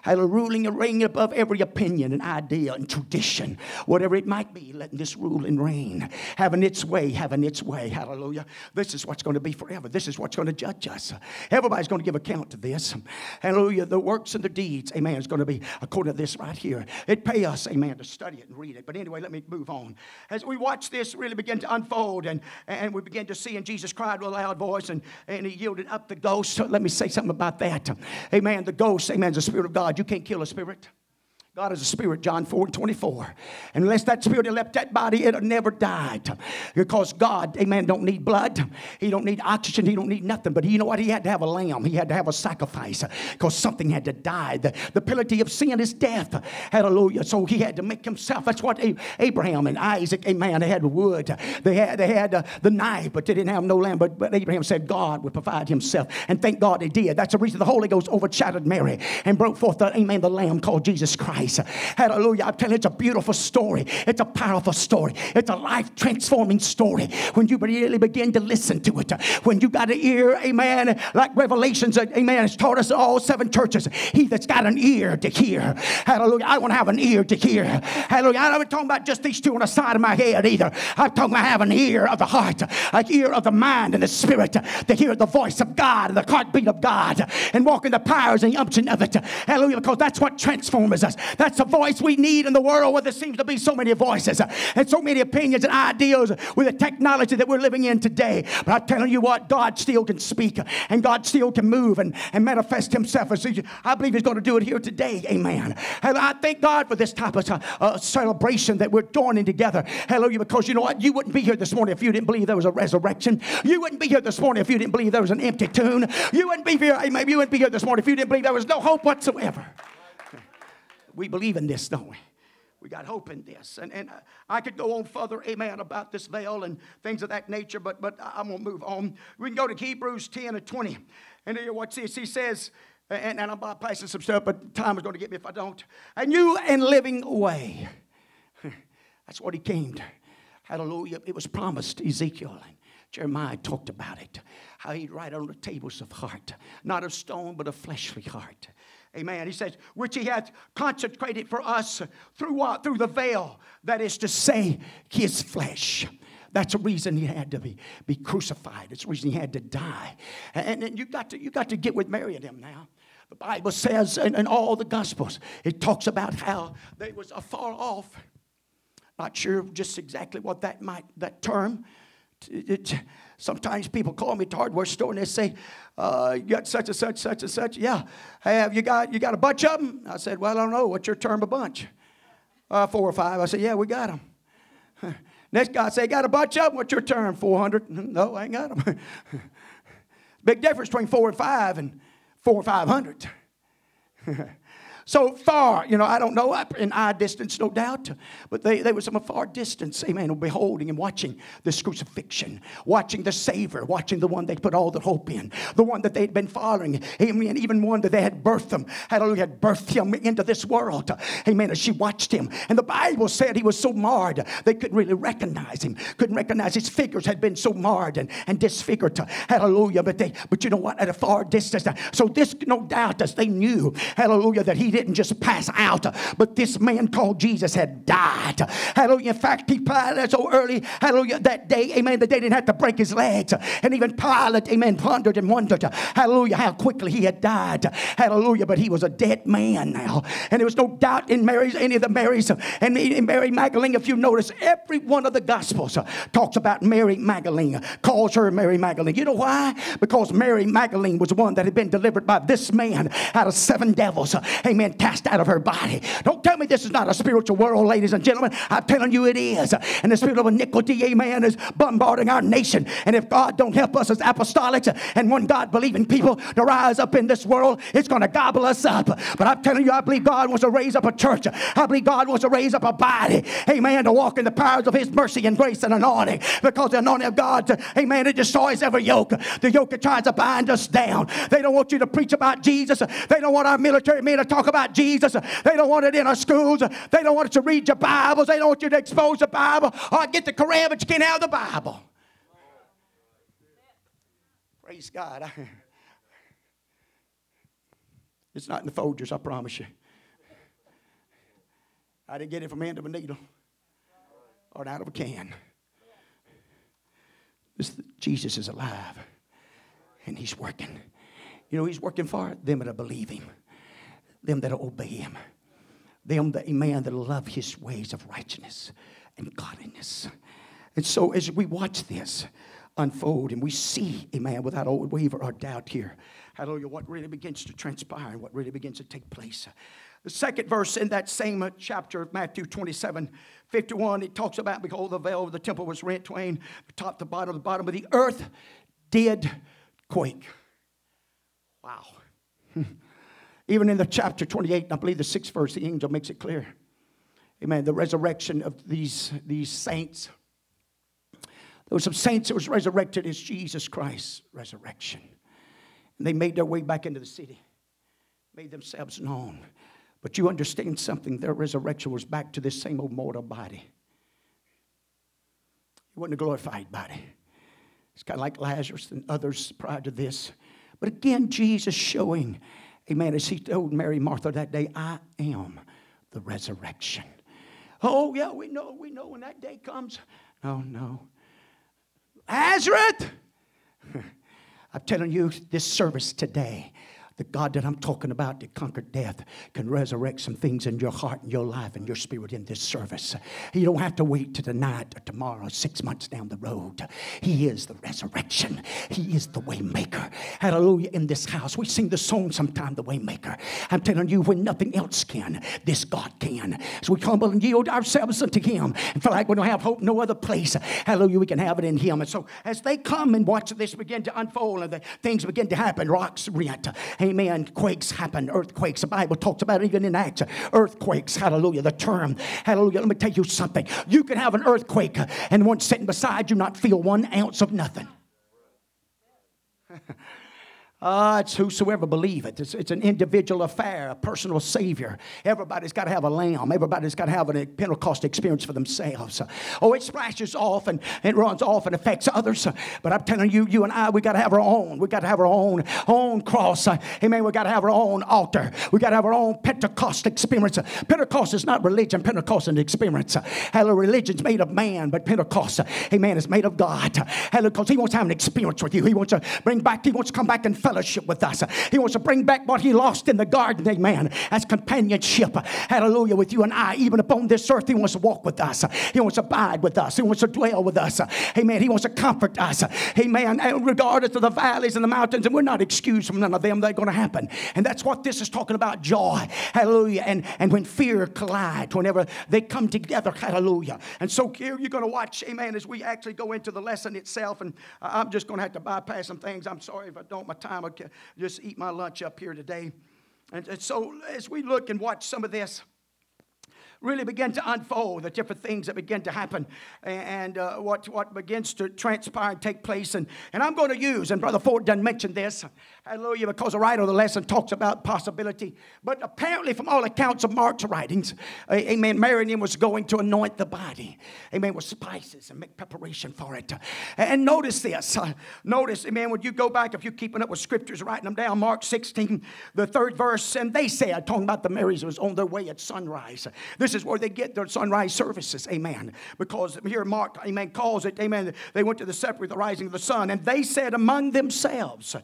Hallelujah. Ruling and reigning above every opinion and idea and tradition, whatever it might be, letting this rule and reign, having its way, having its way. Hallelujah. This is what's going to be forever. This is what's going to judge us. Everybody's going to give account to this. Hallelujah. The works and the deeds, amen, is going to be according to this right here. It pay us, amen, to study it and read it. But anyway, let me move on. As we watch this really begin to unfold and, and we begin to see, and Jesus cried with a loud voice and, and he yielded up the ghost. Let me say something about that. Amen. The ghost, amen, is the spirit of God. You can't kill a spirit. God is a spirit, John 4 and 24. Unless that spirit left that body, it would never died. Because God, amen, don't need blood. He don't need oxygen. He don't need nothing. But you know what? He had to have a lamb. He had to have a sacrifice. Because something had to die. The, the penalty of sin is death. Hallelujah. So he had to make himself. That's what Abraham and Isaac, amen, they had wood. They had, they had uh, the knife, but they didn't have no lamb. But, but Abraham said God would provide himself. And thank God he did. That's the reason the Holy Ghost overshadowed Mary and broke forth the, amen, the lamb called Jesus Christ. Hallelujah. I'm telling you, it's a beautiful story. It's a powerful story. It's a life transforming story when you really begin to listen to it. When you got an ear, amen, like Revelations, amen, has taught us all seven churches. He that's got an ear to hear. Hallelujah. I want to have an ear to hear. Hallelujah. I'm not talking about just these two on the side of my head either. I'm talking about having an ear of the heart, an ear of the mind and the spirit to hear the voice of God and the heartbeat of God and walk in the powers and the unction of it. Hallelujah. Because that's what transforms us. That's the voice we need in the world where there seems to be so many voices and so many opinions and ideas with the technology that we're living in today. But I'm telling you what, God still can speak and God still can move and, and manifest Himself. I believe He's going to do it here today. Amen. And I thank God for this type of uh, celebration that we're joining together. Hallelujah. Because you know what? You wouldn't be here this morning if you didn't believe there was a resurrection. You wouldn't be here this morning if you didn't believe there was an empty tomb. You wouldn't be here, amen. You wouldn't be here this morning if you didn't believe there was no hope whatsoever we believe in this, don't we? We got hope in this. And, and uh, I could go on further, amen, about this veil and things of that nature, but, but I'm going to move on. We can go to Hebrews 10 and 20. And here, what's this? He says, and, and I'm bypassing some stuff, but time is going to get me if I don't. A new and living way. That's what he came to. Hallelujah. It was promised, Ezekiel. And Jeremiah talked about it. How he'd write on the tables of heart, not of stone, but of fleshly heart. Amen. He says, which he hath consecrated for us through what? Through the veil, that is to say, his flesh. That's the reason he had to be, be crucified. It's the reason he had to die. And, and you got to you got to get with Mary and him now. The Bible says in, in all the Gospels, it talks about how they was afar off. Not sure just exactly what that might, that term. It, it, sometimes people call me the hardware store and they say, uh, you got such and such, such and such. Yeah. Hey, have you got, you got a bunch of them? I said, well, I don't know. What's your term a bunch? Uh, four or five. I said, yeah, we got them. Next guy say, got a bunch of them? What's your term? 400? No, I ain't got them. Big difference between four and five and four or five hundred. So far, you know, I don't know, in eye distance, no doubt, but they, they were some a far distance, amen, beholding and watching this crucifixion, watching the Savior, watching the one they put all their hope in, the one that they'd been following, amen, even one that they had birthed them, hallelujah, had birthed him into this world, amen, as she watched him. And the Bible said he was so marred, they couldn't really recognize him, couldn't recognize his figures had been so marred and, and disfigured, hallelujah, but they, but you know what, at a far distance, so this, no doubt, as they knew, hallelujah, that he didn't just pass out, but this man called Jesus had died. Hallelujah. In fact, he Pilate so early, hallelujah, that day, amen, that they didn't have to break his legs. And even Pilate, amen, pondered and wondered, hallelujah, how quickly he had died. Hallelujah. But he was a dead man now. And there was no doubt in Mary's, any of the Marys, and in Mary Magdalene, if you notice, every one of the Gospels talks about Mary Magdalene, calls her Mary Magdalene. You know why? Because Mary Magdalene was one that had been delivered by this man out of seven devils. Amen. Cast out of her body. Don't tell me this is not a spiritual world, ladies and gentlemen. I'm telling you it is. And the spirit of iniquity, amen, is bombarding our nation. And if God don't help us as apostolics and one God believing people to rise up in this world, it's going to gobble us up. But I'm telling you, I believe God wants to raise up a church. I believe God wants to raise up a body, amen, to walk in the powers of His mercy and grace and anointing. Because the anointing of God, amen, it destroys every yoke. The yoke that tries to bind us down. They don't want you to preach about Jesus. They don't want our military men to talk about Jesus. Jesus. They don't want it in our schools. They don't want us to read your Bibles. They don't want you to expose the Bible. Or get the Koran, can't have the Bible. Praise God. It's not in the Folgers, I promise you. I didn't get it from end of a needle or out of a can. This, Jesus is alive and he's working. You know, he's working for them that believe him them that obey him, them that, amen, that love his ways of righteousness and godliness. And so as we watch this unfold and we see, amen, without waver or doubt here, hallelujah, what really begins to transpire and what really begins to take place. The second verse in that same chapter of Matthew 27, 51, it talks about, behold, the veil of the temple was rent twain, top to bottom, the bottom of the earth did quake. Wow. Even in the chapter 28, I believe the sixth verse, the angel makes it clear. Amen. The resurrection of these, these saints. There were some saints that was resurrected as Jesus Christ's resurrection. And they made their way back into the city, made themselves known. But you understand something, their resurrection was back to this same old mortal body. It wasn't a glorified body. It's kind of like Lazarus and others prior to this. But again, Jesus showing Amen. As he told Mary Martha that day, I am the resurrection. Oh, yeah, we know, we know when that day comes. No, no. Lazarus! I'm telling you, this service today the God that I'm talking about that conquered death can resurrect some things in your heart and your life and your spirit in this service. You don't have to wait to tonight or tomorrow, six months down the road. He is the resurrection. He is the waymaker. Hallelujah. In this house, we sing the song sometime, the waymaker. I'm telling you, when nothing else can, this God can. So we humble and yield ourselves unto Him and feel like we don't have hope no other place. Hallelujah. We can have it in Him. And so as they come and watch this begin to unfold and the things begin to happen, rocks rent. Amen. Quakes happen, earthquakes. The Bible talks about it even in Acts. Earthquakes, hallelujah. The term, hallelujah. Let me tell you something. You can have an earthquake and one sitting beside you not feel one ounce of nothing. Uh, it's whosoever believe it. It's, it's an individual affair, a personal savior. Everybody's got to have a lamb. Everybody's got to have a Pentecost experience for themselves. Oh, it splashes off and it runs off and affects others. But I'm telling you, you and I, we got to have our own. We got to have our own own cross. Amen. We got to have our own altar. We got to have our own Pentecost experience. Pentecost is not religion. Pentecost is an experience. Hello, religion's made of man, but Pentecost, amen, is made of God. Hello, because He wants to have an experience with you. He wants to bring back. He wants to come back and fellowship with us. He wants to bring back what he lost in the garden, amen, as companionship. Hallelujah, with you and I, even upon this earth, he wants to walk with us. He wants to abide with us. He wants to dwell with us. Amen. He wants to comfort us. Amen. Regardless of the valleys and the mountains, and we're not excused from none of them, they're going to happen. And that's what this is talking about joy. Hallelujah. And, and when fear collides, whenever they come together, hallelujah. And so here you're going to watch, amen, as we actually go into the lesson itself. And I'm just going to have to bypass some things. I'm sorry if I don't, my time, I'll just eat my lunch up here today. And, and so as we look and watch some of this, really begin to unfold, the different things that begin to happen, and uh, what, what begins to transpire and take place. And, and I'm going to use, and Brother Ford done mention this, hallelujah, because the writer of the lesson talks about possibility. But apparently, from all accounts of Mark's writings, amen, Miriam was going to anoint the body, amen, with spices and make preparation for it. And notice this, uh, notice, amen, when you go back, if you're keeping up with scriptures, writing them down, Mark 16, the third verse, and they said, talking about the Marys was on their way at sunrise. This is where they get their sunrise services, amen. Because here Mark, amen, calls it, amen. They went to the sepulchre, the rising of the sun, and they said among themselves,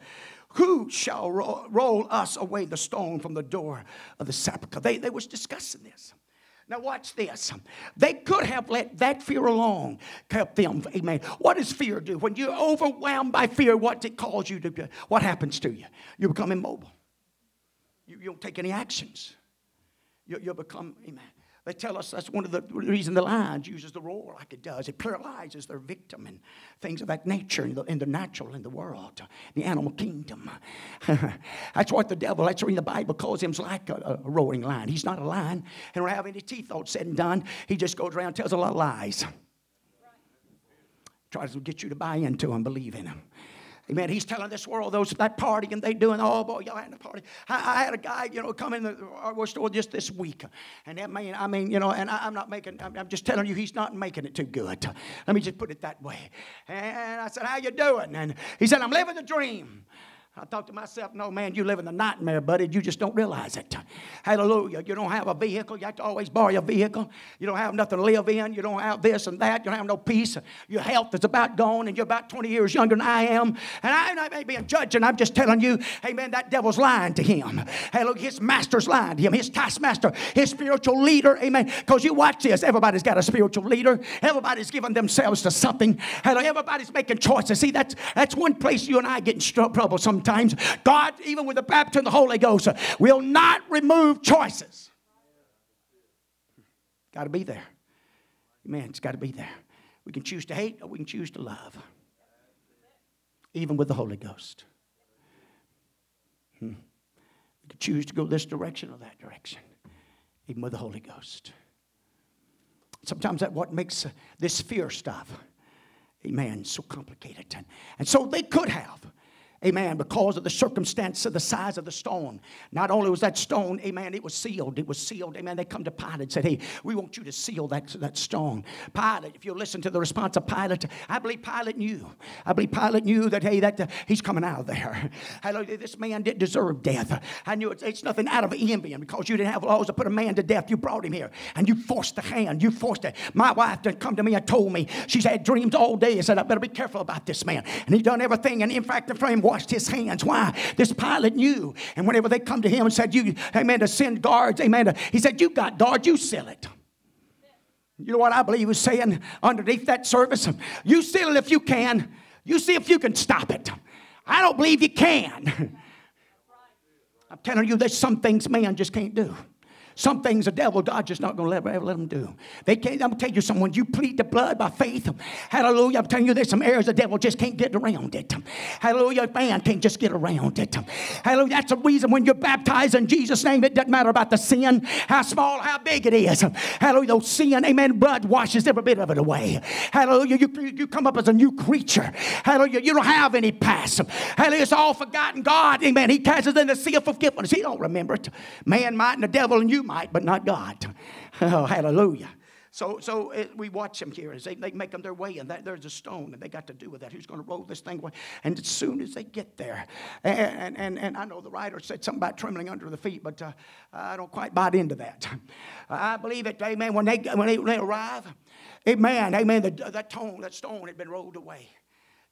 who shall roll us away the stone from the door of the sepulchre? They, they was discussing this. Now watch this. They could have let that fear alone, kept them. Amen. What does fear do? When you're overwhelmed by fear, what it calls you to do? What happens to you? You become immobile. You, you don't take any actions. You, you become, amen. They tell us that's one of the reasons the lion uses the roar like it does. It paralyzes their victim and things of that nature in the, in the natural, in the world, the animal kingdom. that's what the devil, that's what the Bible calls him like a, a, roaring lion. He's not a lion. He don't have any teeth, all said and done. He just goes around tells a lot of lies. Tries to get you to buy into him, believe in him. Amen. He's telling this world those that party and they doing oh boy y'all had a party. I, I, had a guy you know come in the uh, our store just this week, and that man I mean you know and I, am not making I'm, I'm, just telling you he's not making it too good. Let me just put it that way. And I said how you doing? And he said I'm living the dream. I thought to myself, no, man, you live in the nightmare, buddy. You just don't realize it. Hallelujah. You don't have a vehicle. You have to always borrow your vehicle. You don't have nothing to live in. You don't have this and that. You don't have no peace. Your health is about gone, and you're about 20 years younger than I am. And I, I may be a judge, and I'm just telling you, hey, man, that devil's lying to him. Hallelujah. His master's lying to him. His taskmaster, his spiritual leader. Amen. Because you watch this. Everybody's got a spiritual leader. Everybody's giving themselves to something. Hallelujah. Everybody's making choices. See, that's, that's one place you and I get in trouble sometimes sometimes. God, even with the baptism of the Holy Ghost, will not remove choices. Got to be there. Man, it's got to be there. We can choose to hate or we can choose to love. Even with the Holy Ghost. Hmm. We can choose to go this direction or that direction. Even with the Holy Ghost. Sometimes that's what makes this fear stuff, amen, so complicated. And so they could have amen, because of the circumstance of the size of the stone. Not only was that stone, amen, it was sealed. It was sealed, amen. They come to Pilate and said, hey, we want you to seal that, that stone. Pilate, if you listen to the response of Pilate, I believe Pilate knew. I believe Pilate knew that, hey, that uh, he's coming out of there. Hallelujah. This man didn't deserve death. I knew it's, it's nothing out of envy, because you didn't have laws to put a man to death, you brought him here. And you forced the hand. You forced it. My wife did come to me and told me, she's had dreams all day and said, I better be careful about this man. And he done everything. And in fact, the frame washed his hands. Why? This Pilate knew. And whenever they come to him and said, You, amen, to send guards, amen, he said, You got guards, you sell it. You know what I believe he was saying underneath that service? You seal it if you can. You see if you can stop it. I don't believe you can. I'm telling you, there's some things man just can't do. Some things the devil, God's just not going to ever let them do. They can't, I'm telling you someone, you plead the blood by faith. Hallelujah. I'm telling you, there's some areas the devil just can't get around it. Hallelujah. Man can't just get around it. Hallelujah. That's the reason when you're baptized in Jesus' name, it doesn't matter about the sin, how small, how big it is. Hallelujah. Those sin, amen, blood washes every bit of it away. Hallelujah. You, you come up as a new creature. Hallelujah. You don't have any past. Hallelujah. It's all forgotten. God, amen. He casts it in the sea of forgiveness. He don't remember it. Man might and the devil and you might, but not God. Oh, hallelujah. So, so it, we watch them here as they, they make them their way, and that, there's a stone, and they got to do with that. Who's going to roll this thing away? And as soon as they get there, and, and, and I know the writer said something about trembling under the feet, but uh, I don't quite buy into that. I believe it, amen, when they, when they, when they arrive, amen, amen, the, that, tone, that stone had been rolled away.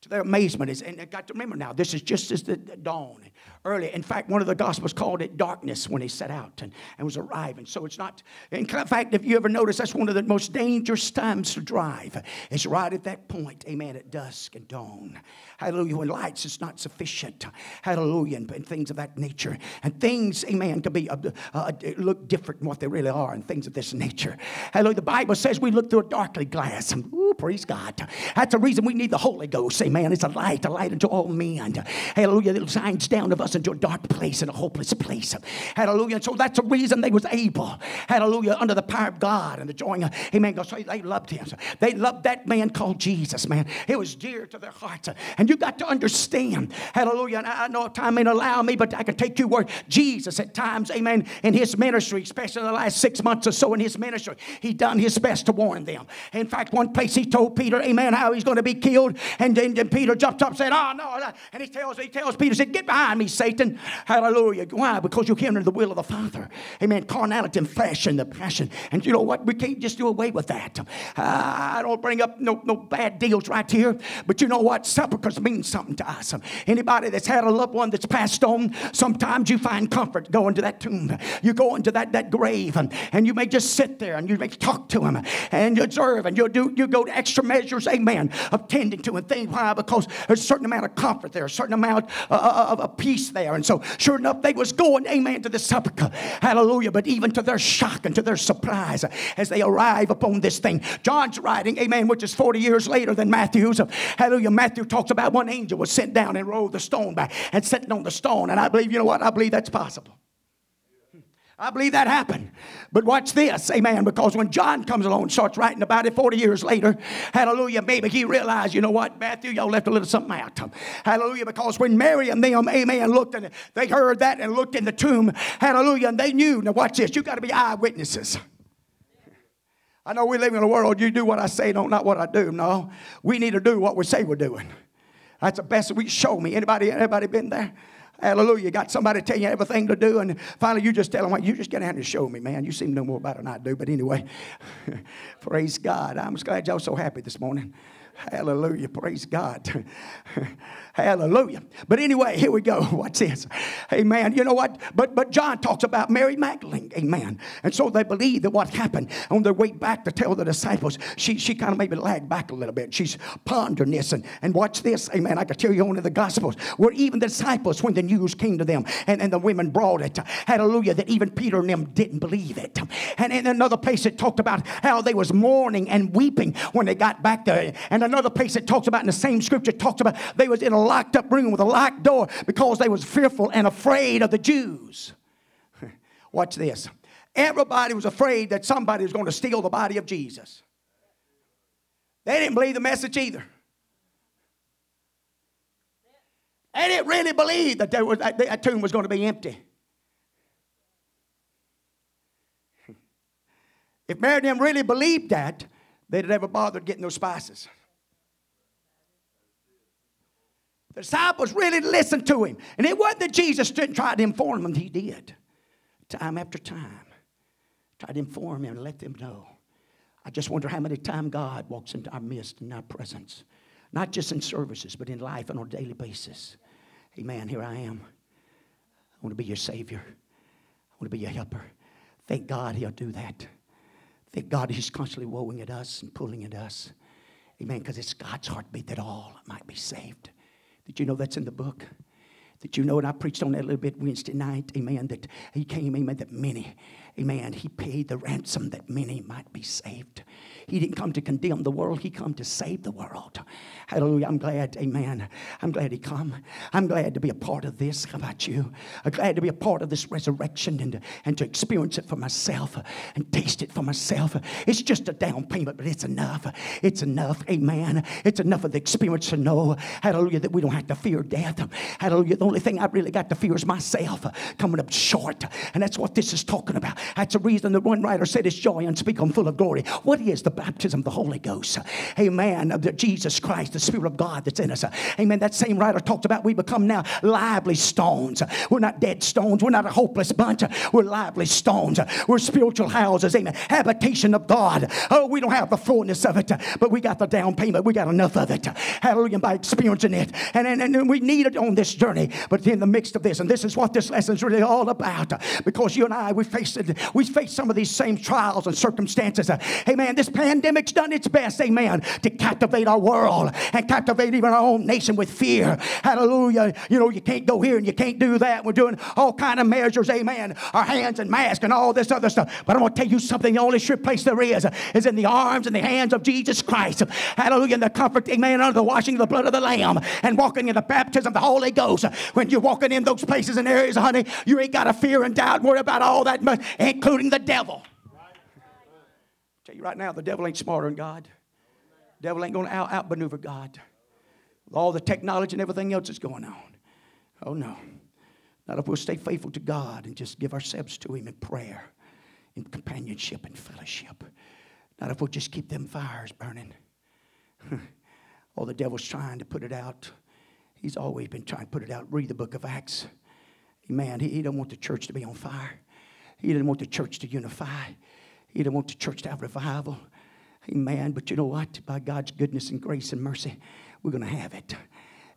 to their amazement is, and I got to remember now, this is just as the dawn, early. In fact, one of the Gospels called it darkness when he set out and, and was arriving. So it's not, in fact, if you ever notice, that's one of the most dangerous times to drive. It's right at that point, amen, at dusk and dawn. Hallelujah, when lights is not sufficient. Hallelujah, and, and things of that nature. And things, amen, can be, uh, uh, look different than what they really are and things of this nature. Hallelujah, the Bible says we look through a darkly glass. Ooh, praise God. That's the reason we need the Holy Ghost, amen. It's a light, a light unto all men. Hallelujah, it shines down of us us into a dark place and a hopeless place. Hallelujah. And so that's the reason they was able, hallelujah, under the power of God and the joy of, amen. So they loved him. They loved that man called Jesus, man. It was dear to their hearts. And you got to understand, hallelujah. And I know time ain't allow me, but I can take you where Jesus at times, amen, in his ministry, especially in the last six months or so in his ministry, he done his best to warn them. In fact, one place he told Peter, amen, how he's going to be killed. And then, then Peter jumped up and said, oh, no. And he tells, he tells Peter, said, get behind me, Satan. Hallelujah. Why? Because you came into the will of the Father. Amen. Carnality and flesh and the passion. And you know what? We can't just do away with that. Uh, I don't bring up no, no bad deals right here. But you know what? Sepulchres mean something to us. Anybody that's had a loved one that's passed on, sometimes you find comfort going to that tomb. You go into that, that grave and, and you may just sit there and you may talk to him and you observe and you do you go to extra measures, amen, of tending to and things. Why? Because there's a certain amount of comfort there, a certain amount uh, of, of peace there. And so, sure enough, they was going, amen, to the sepulchre. Hallelujah. But even to their shock and to their surprise as they arrive upon this thing, John's writing, amen, which is 40 years later than Matthew's. Hallelujah. Matthew talks about one angel was sent down and rolled the stone back and sitting on the stone. And I believe, you know what? I believe that's possible. I believe that happened. But watch this, amen, because when John comes along and starts writing about it 40 years later, hallelujah, maybe he realized, you know what, Matthew, y'all left a little something out. Hallelujah, because when Mary and them, amen, looked and they heard that and looked in the tomb, hallelujah, and they knew. Now watch this, you got to be eyewitnesses. I know we live in a world, you do what I say, don't not what I do. No, we need to do what we say we're doing. That's the best we show me. Anybody, anybody been there? Hallelujah. You got somebody telling you everything to do, and finally you just tell them, well, you just get out and show me, man. You seem to know more about it than I do. But anyway, praise God. I'm just glad y'all so happy this morning. Hallelujah. Praise God. Hallelujah. But anyway, here we go. Watch this. Amen. You know what? But but John talks about Mary Magdalene. Amen. And so they believe that what happened on their way back to tell the disciples, she, she kind of maybe lagged back a little bit. She's pondering this. And, and watch this. Amen. I can tell you on in the Gospels where even the disciples, when the news came to them and, and the women brought it, hallelujah, that even Peter and them didn't believe it. And in another place it talked about how they was mourning and weeping when they got back there. And another place it talks about in the same scripture talks about they was in a locked up room with a locked door because they was fearful and afraid of the Jews. Watch this. Everybody was afraid that somebody was going to steal the body of Jesus. They didn't believe the message either. They didn't really believe that, there was, that, that tomb was going to be empty. If Mary and them really believed that, they'd never bothered getting those spices. The disciples really listened to him. And it wasn't that Jesus didn't try to inform them, he did. Time after time. Tried to inform them and let them know. I just wonder how many times God walks into our midst in our presence. Not just in services, but in life and on a daily basis. Amen. Here I am. I want to be your Savior. I want to be your helper. Thank God He'll do that. Thank God He's constantly woeing at us and pulling at us. Amen. Because it's God's heartbeat that all might be saved. Did you know that's in the book? Did you know, and I preached on that a little bit Wednesday night, amen, that he came, amen, that many, amen, he paid the ransom that many might be saved. He didn't come to condemn the world, he come to save the world. Hallelujah. I'm glad, amen. I'm glad he come. I'm glad to be a part of this. How about you? I'm glad to be a part of this resurrection and and to experience it for myself and taste it for myself. It's just a down payment, but it's enough. It's enough, amen. It's enough of the experience to know, hallelujah, that we don't have to fear death. Hallelujah. The only thing I really got to fear is myself coming up short. And that's what this is talking about. That's the reason that one writer said it's joy and speak on full of glory. What is the baptism of the Holy Ghost? Amen. Of Jesus Christ, the Spirit of God that's in us. Amen. That same writer talked about we become now lively stones. We're not dead stones. We're not a hopeless bunch. We're lively stones. We're spiritual houses. Amen. Habitation of God. Oh, we don't have the fullness of it, but we got the down payment. We got enough of it. Hallelujah. By experiencing it. And, and, and we need it on this journey. But in the midst of this, and this is what this lesson is really all about. Because you and I, we face it, we face some of these same trials and circumstances. Hey, man, This pandemic's done its best, amen, to captivate our world and captivate even our own nation with fear. Hallelujah. You know, you can't go here and you can't do that. We're doing all kind of measures, amen. Our hands and masks and all this other stuff. But I'm going to tell you something. The only sure place there is is in the arms and the hands of Jesus Christ. Hallelujah. And the comfort, amen, under the washing of the blood of the Lamb and walking in the baptism of the Holy Ghost. When you're walking in those places and areas, honey, you ain't got to fear and doubt, worry about all that, much, including the devil. Tell you right now, the devil ain't smarter than God. The devil ain't going to out outmaneuver God. With all the technology and everything else that's going on. Oh no. Not if we'll stay faithful to God and just give ourselves to Him in prayer, in companionship and fellowship. Not if we'll just keep them fires burning. oh, the devil's trying to put it out. He's always been trying to put it out. Read the book of Acts. Man, he, he don't want the church to be on fire. He didn't want the church to unify. He didn't want the church to have revival. Amen. But you know what? By God's goodness and grace and mercy, we're going to have it.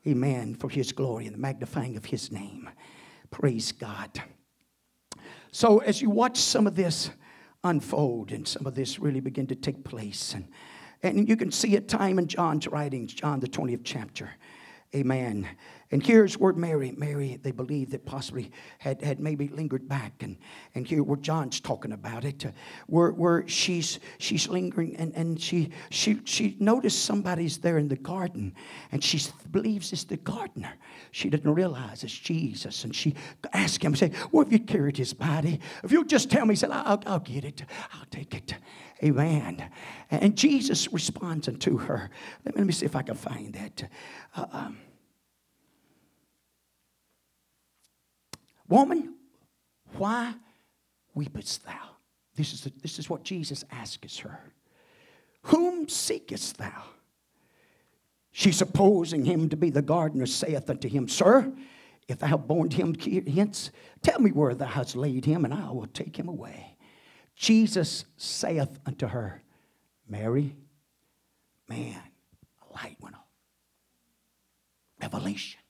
Amen. For His glory and the magnifying of His name. Praise God. So, as you watch some of this unfold and some of this really begin to take place, and, and you can see it time in John's writings, John the 20th chapter. Amen. And here's where Mary, Mary, they believe that possibly had, had maybe lingered back. And, and here where John's talking about it, uh, where, where she's, she's lingering and, and she, she, she noticed somebody's there in the garden and she believes it's the gardener. She didn't realize it's Jesus. And she asked him, say, Where have you carried his body? If you'll just tell me, he said, I'll, I'll get it. I'll take it. Amen. And Jesus responds unto her. Let me, let me see if I can find that. Uh, um, Woman, why weepest thou? This is, the, this is what Jesus asks her. Whom seekest thou? She, supposing him to be the gardener, saith unto him, Sir, if thou borne him hence, tell me where thou hast laid him, and I will take him away. Jesus saith unto her, Mary, man, a light went off. Revelation.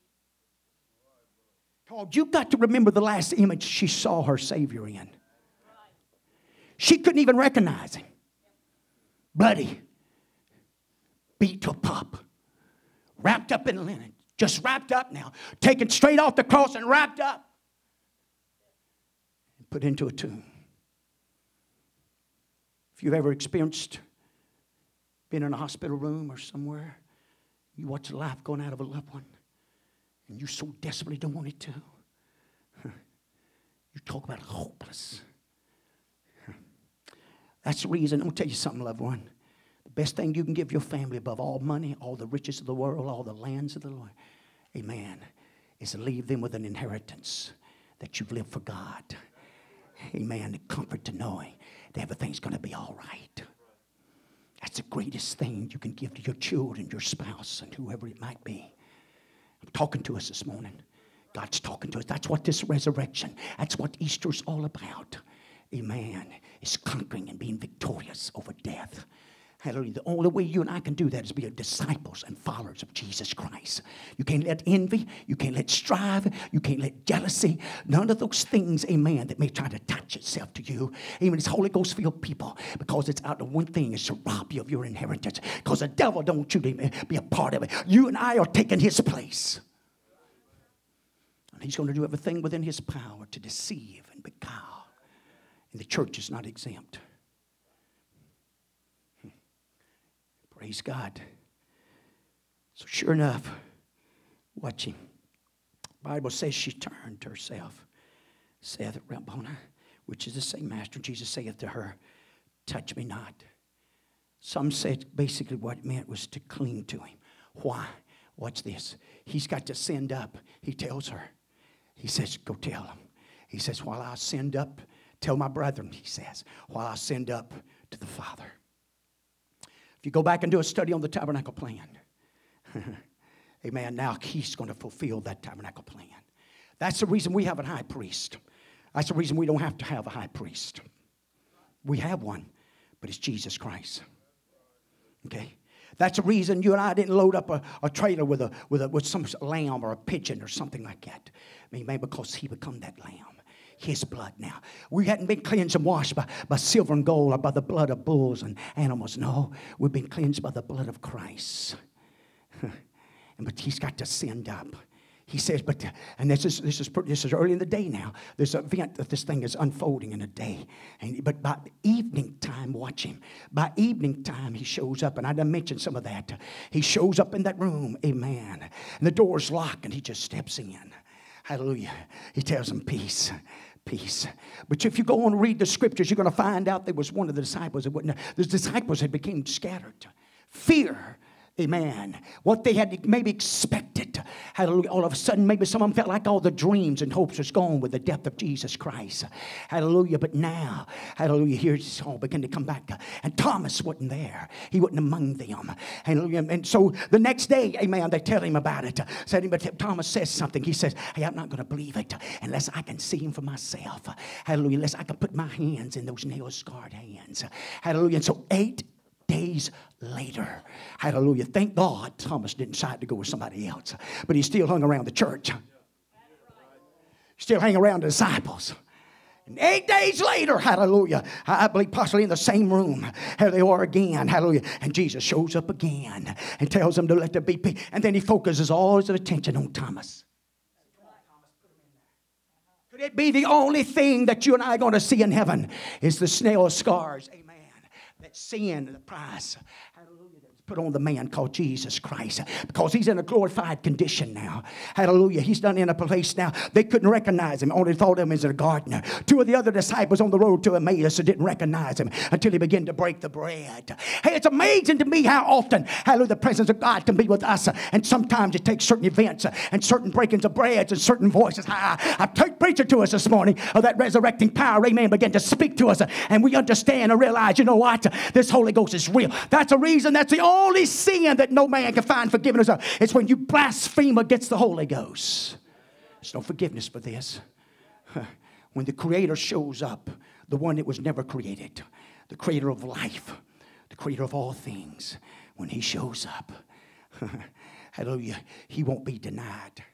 Called, You've got to remember the last image she saw her Savior in. She couldn't even recognize him. Bloody, beat to a wrapped up in linen, just wrapped up now, taken straight off the cross and wrapped up, and put into a tomb. If you've ever experienced being in a hospital room or somewhere, you watch the life going out of a loved one, and you so desperately don't want it to. You talk about hopeless. That's the reason. I'm going to tell you something, loved one. The best thing you can give your family above all money, all the riches of the world, all the lands of the Lord, amen, is to leave them with an inheritance that you've lived for God. Amen. The comfort to knowing that everything's going to be all right. That's the greatest thing you can give to your children, your spouse, and whoever it might be. Talking to us this morning. God's talking to us. That's what this resurrection, that's what Easter's all about. Amen. Is conquering and being victorious over death. Hallelujah. The only way you and I can do that is be disciples and followers of Jesus Christ. You can't let envy, you can't let strive, you can't let jealousy, none of those things, amen, that may try to attach itself to you. Amen. It's Holy Ghost filled people because it's out of one thing is to rob you of your inheritance. Because the devil don't want you to be a part of it. You and I are taking his place. And he's going to do everything within his power to deceive and beguile. And the church is not exempt. Praise God. So sure enough, watching. Bible says she turned herself, saith Rabboni, which is the same master. Jesus saith to her, Touch me not. Some said basically what it meant was to cling to him. Why? Watch this. He's got to send up. He tells her. He says, Go tell him. He says, While I send up tell my brethren, he says, while I send up to the Father. If you go back and do a study on the tabernacle plan, amen, now he's going to fulfill that tabernacle plan. That's the reason we have a high priest. That's the reason we don't have to have a high priest. We have one, but it's Jesus Christ. Okay? That's the reason you and I didn't load up a, a trailer with, a, with, a, with some lamb or a pigeon or something like that. Amen. Because he become that lamb. His blood now. We hadn't been cleansed and washed by, by silver and gold or by the blood of bulls and animals. No, we've been cleansed by the blood of Christ. but he's got to send up he says, but, and this is, this is, this is early in the day now. An event that this thing is unfolding in a day. And, but by evening time, watch him. By evening time, he shows up. And I done mentioned some of that. He shows up in that room, amen. And the door's locked and he just steps in. Hallelujah. He tells them, peace peace. But if you go on and read the scriptures, you're going to find out there was one of the disciples that wouldn't. The disciples had become scattered. Fear Amen. What they had maybe expected. Hallelujah. All of a sudden, maybe some of them felt like all the dreams and hopes was gone with the death of Jesus Christ. Hallelujah. But now, hallelujah, here's all beginning to come back. And Thomas wasn't there. He wasn't among them. Hallelujah. And so the next day, amen, they tell him about it. Said, but Thomas says something. He says, Hey, I'm not going to believe it unless I can see him for myself. Hallelujah. Unless I can put my hands in those nail scarred hands. Hallelujah. And so eight days later. Hallelujah. Thank God Thomas didn't decide to go with somebody else, but he still hung around the church. Still hang around the disciples. And eight days later, hallelujah, I believe possibly in the same room, here they are again, hallelujah. And Jesus shows up again and tells them to let there be peace. And then he focuses all his attention on Thomas. Could it be the only thing that you and I are going to see in heaven is the snail scars? Sin, the price put on the man called Jesus Christ because he's in a glorified condition now. Hallelujah. He's done in a place now. They couldn't recognize him, only thought of him as a gardener. Two of the other disciples on the road to Emmaus didn't recognize him until he began to break the bread. Hey, it's amazing to me how often, hallelujah, the presence of God can be with us. And sometimes it takes certain events and certain breakings of breads and certain voices. I, I take preacher to us this morning of that resurrecting power, amen, began to speak to us. And we understand and realize, you know what? This Holy Ghost is real. That's a reason, that's the only only sin that no man can find forgiveness of is when you blaspheme against the Holy Ghost. There's no forgiveness for this. When the Creator shows up, the one that was never created, the Creator of life, the Creator of all things, when He shows up, hallelujah, He won't be denied,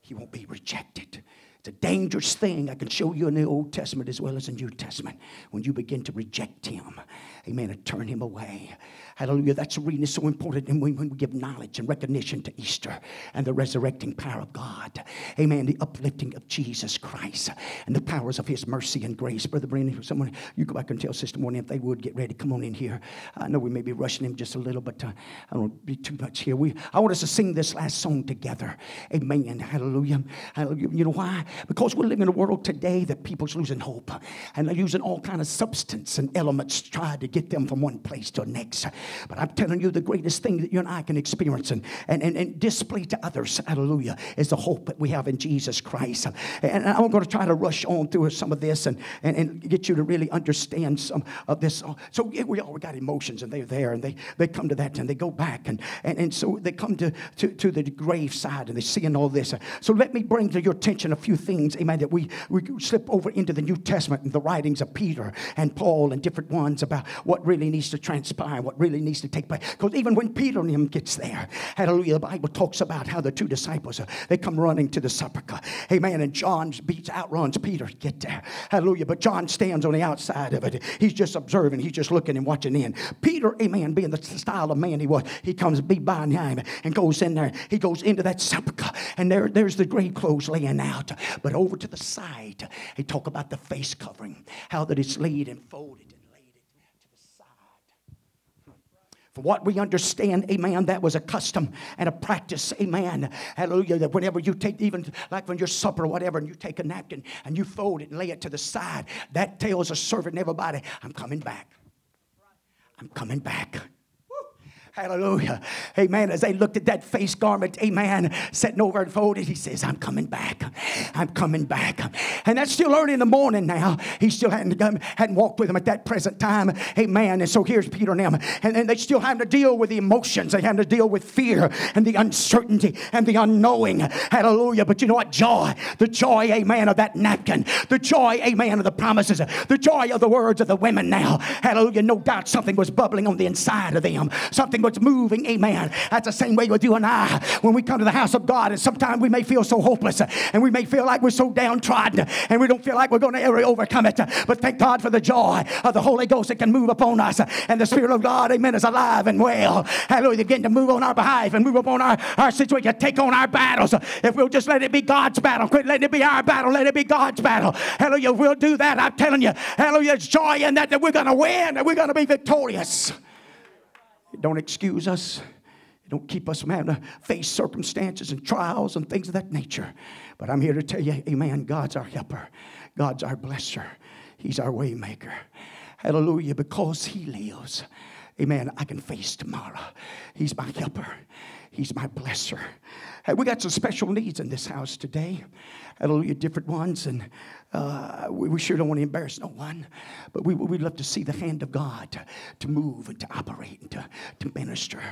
He won't be rejected. It's a dangerous thing. I can show you in the Old Testament as well as the New Testament when you begin to reject Him, amen, and turn Him away. Hallelujah. That's the reason it's so important. And when, when we give knowledge and recognition to Easter and the resurrecting power of God, amen, the uplifting of Jesus Christ and the powers of His mercy and grace. Brother Brandon, someone, you go back and tell Sister Morning if they would get ready. Come on in here. I know we may be rushing him just a little, but uh, I don't be too much here. We, I want us to sing this last song together. Amen. Hallelujah. Hallelujah. You know why? Because we're living in a world today that people's losing hope and they're using all kind of substance and elements to try to get them from one place to the next. But I'm telling you, the greatest thing that you and I can experience and, and, and, and display to others, hallelujah, is the hope that we have in Jesus Christ. And I'm going to try to rush on through some of this and, and, and get you to really understand some of this. So we all got emotions and they're there and they, they come to that and they go back. And, and, and so they come to, to, to the grave side and they're seeing all this. So let me bring to your attention a few things, amen, that we, we slip over into the New Testament and the writings of Peter and Paul and different ones about what really needs to transpire, what really needs to take place. Because even when Peter and him gets there, hallelujah, the Bible talks about how the two disciples, uh, they come running to the sepulchre. Amen. And John beats, outruns Peter to get there. Hallelujah. But John stands on the outside of it. He's just observing. He's just looking and watching in. Peter, amen, being the style of man he was, he comes be him and goes in there. He goes into that sepulchre. And there, there's the grave clothes laying out. But over to the side, he talk about the face covering, how that it's laid and folded For what we understand, amen, that was a custom and a practice, amen. Hallelujah. That whenever you take, even like when you're supper or whatever, and you take a napkin and you fold it and lay it to the side, that tells a servant and everybody, I'm coming back. I'm coming back. Hallelujah. Amen. As they looked at that face garment, amen, sitting over and folded, he says, I'm coming back. I'm coming back. And that's still early in the morning now. He still hadn't, come, hadn't walked with them at that present time. Amen. And so here's Peter and them. And then they still have to deal with the emotions. They have to deal with fear and the uncertainty and the unknowing. Hallelujah. But you know what? Joy. The joy, amen, of that napkin. The joy, amen, of the promises. The joy of the words of the women now. Hallelujah. No doubt something was bubbling on the inside of them. Something was moving, amen. That's the same way with you and I when we come to the house of God. And sometimes we may feel so hopeless and we may feel like we're so downtrodden and we don't feel like we're going to ever overcome it. But thank God for the joy of the Holy Ghost that can move upon us. And the Spirit of God, amen, is alive and well. Hallelujah. Begin to move on our behalf and move upon our, our situation, take on our battles. If we'll just let it be God's battle, quit letting it be our battle, let it be God's battle. Hallelujah. We'll do that. I'm telling you. Hallelujah. It's joy in that that we're going to win and we're going to be victorious. Don't excuse us. It Don't keep us from having to face circumstances and trials and things of that nature. But I'm here to tell you, amen, God's our helper. God's our blesser. He's our waymaker. Hallelujah, because he lives. Amen. I can face tomorrow. He's my helper. He's my blesser. Hey, we got some special needs in this house today. Hallelujah, different ones. And uh, we, we, sure don't want to embarrass no one, but we, we'd love to see the hand of God to, move and to operate and to, to minister.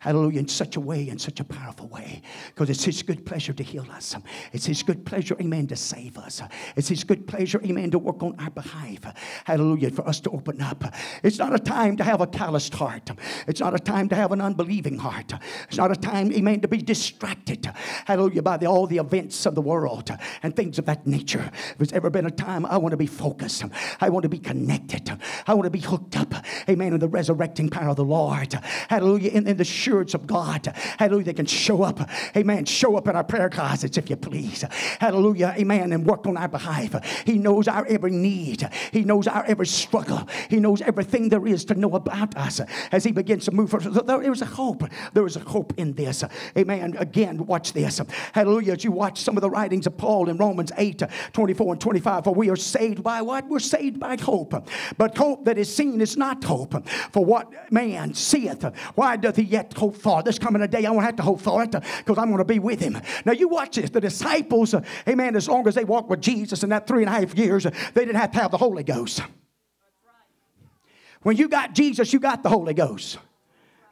Hallelujah, in such a way, in such a powerful way, because it's His good pleasure to heal us. It's His good pleasure, amen, to save us. It's His good pleasure, amen, to work on our behalf. Hallelujah, for us to open up. It's not a time to have a calloused heart. It's not a time to have an unbelieving heart. It's not a time, amen, to be distracted. Hallelujah, by the, all the events of the world and things of that nature. If it's ever ever been a time I want to be focused. I want to be connected. I want to be hooked up. Amen. In the resurrecting power of the Lord. Hallelujah. In, in the assurance of God. Hallelujah. They can show up. Amen. Show up in our prayer closets if you please. Hallelujah. Amen. And work on our behalf. He knows our every need. He knows our every struggle. He knows everything there is to know about us as He begins to move forward. There is a hope. There is a hope in this. Amen. Again, watch this. Hallelujah. As you watch some of the writings of Paul in Romans 8 24 and 25. 25. For we are saved by what? We're saved by hope. But hope that is seen is not hope. For what man seeth, why doth he yet hope for? This coming a day, I won't have to hope for it because I'm going to be with him. Now, you watch this. The disciples, uh, amen, as long as they walked with Jesus in that three and a half years, uh, they didn't have to have the Holy Ghost. When you got Jesus, you got the Holy Ghost.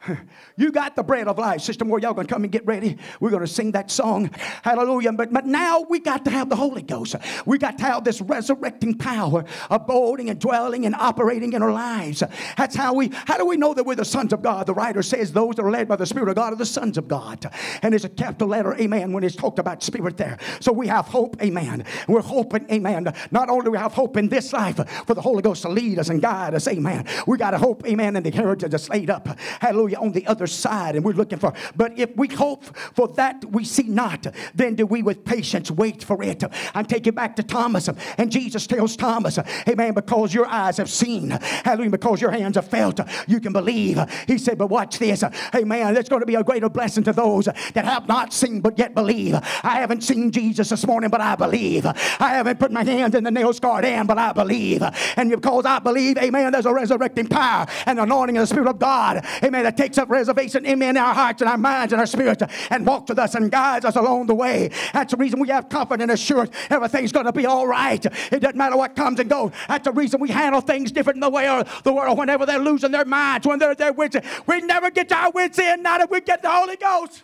You got the bread of life. Sister Moore, y'all gonna come and get ready. We're gonna sing that song. Hallelujah. But, but now we got to have the Holy Ghost. We got to have this resurrecting power abiding and dwelling and operating in our lives. That's how we, how do we know that we're the sons of God? The writer says those that are led by the Spirit of God are the sons of God. And there's a capital letter, amen, when it's talked about spirit there. So we have hope, amen. We're hoping, amen. Not only do we have hope in this life for the Holy Ghost to lead us and guide us, amen. We got to hope, amen, in the heritage that's laid up. Hallelujah on the other side and we're looking for. But if we hope for that we see not, then do we with patience wait for it. I'm taking back to Thomas and Jesus tells Thomas, Amen, because your eyes have seen, hallelujah, because your hands have felt, you can believe. He said, But watch this, Amen. There's going to be a greater blessing to those that have not seen but yet believe. I haven't seen Jesus this morning, but I believe. I haven't put my hands in the nail scarred hand, but I believe. And because I believe, Amen, there's a resurrecting power and anointing of the Spirit of God, Amen, takes up reservation in our hearts and our minds and our spirits and walks with us and guides us along the way. That's the reason we have confidence and assurance everything's going to be all right. It doesn't matter what comes and goes. That's the reason we handle things different in the way of the world whenever they're losing their minds, when they're their wits. We never get our wits in, not if we get the Holy Ghost.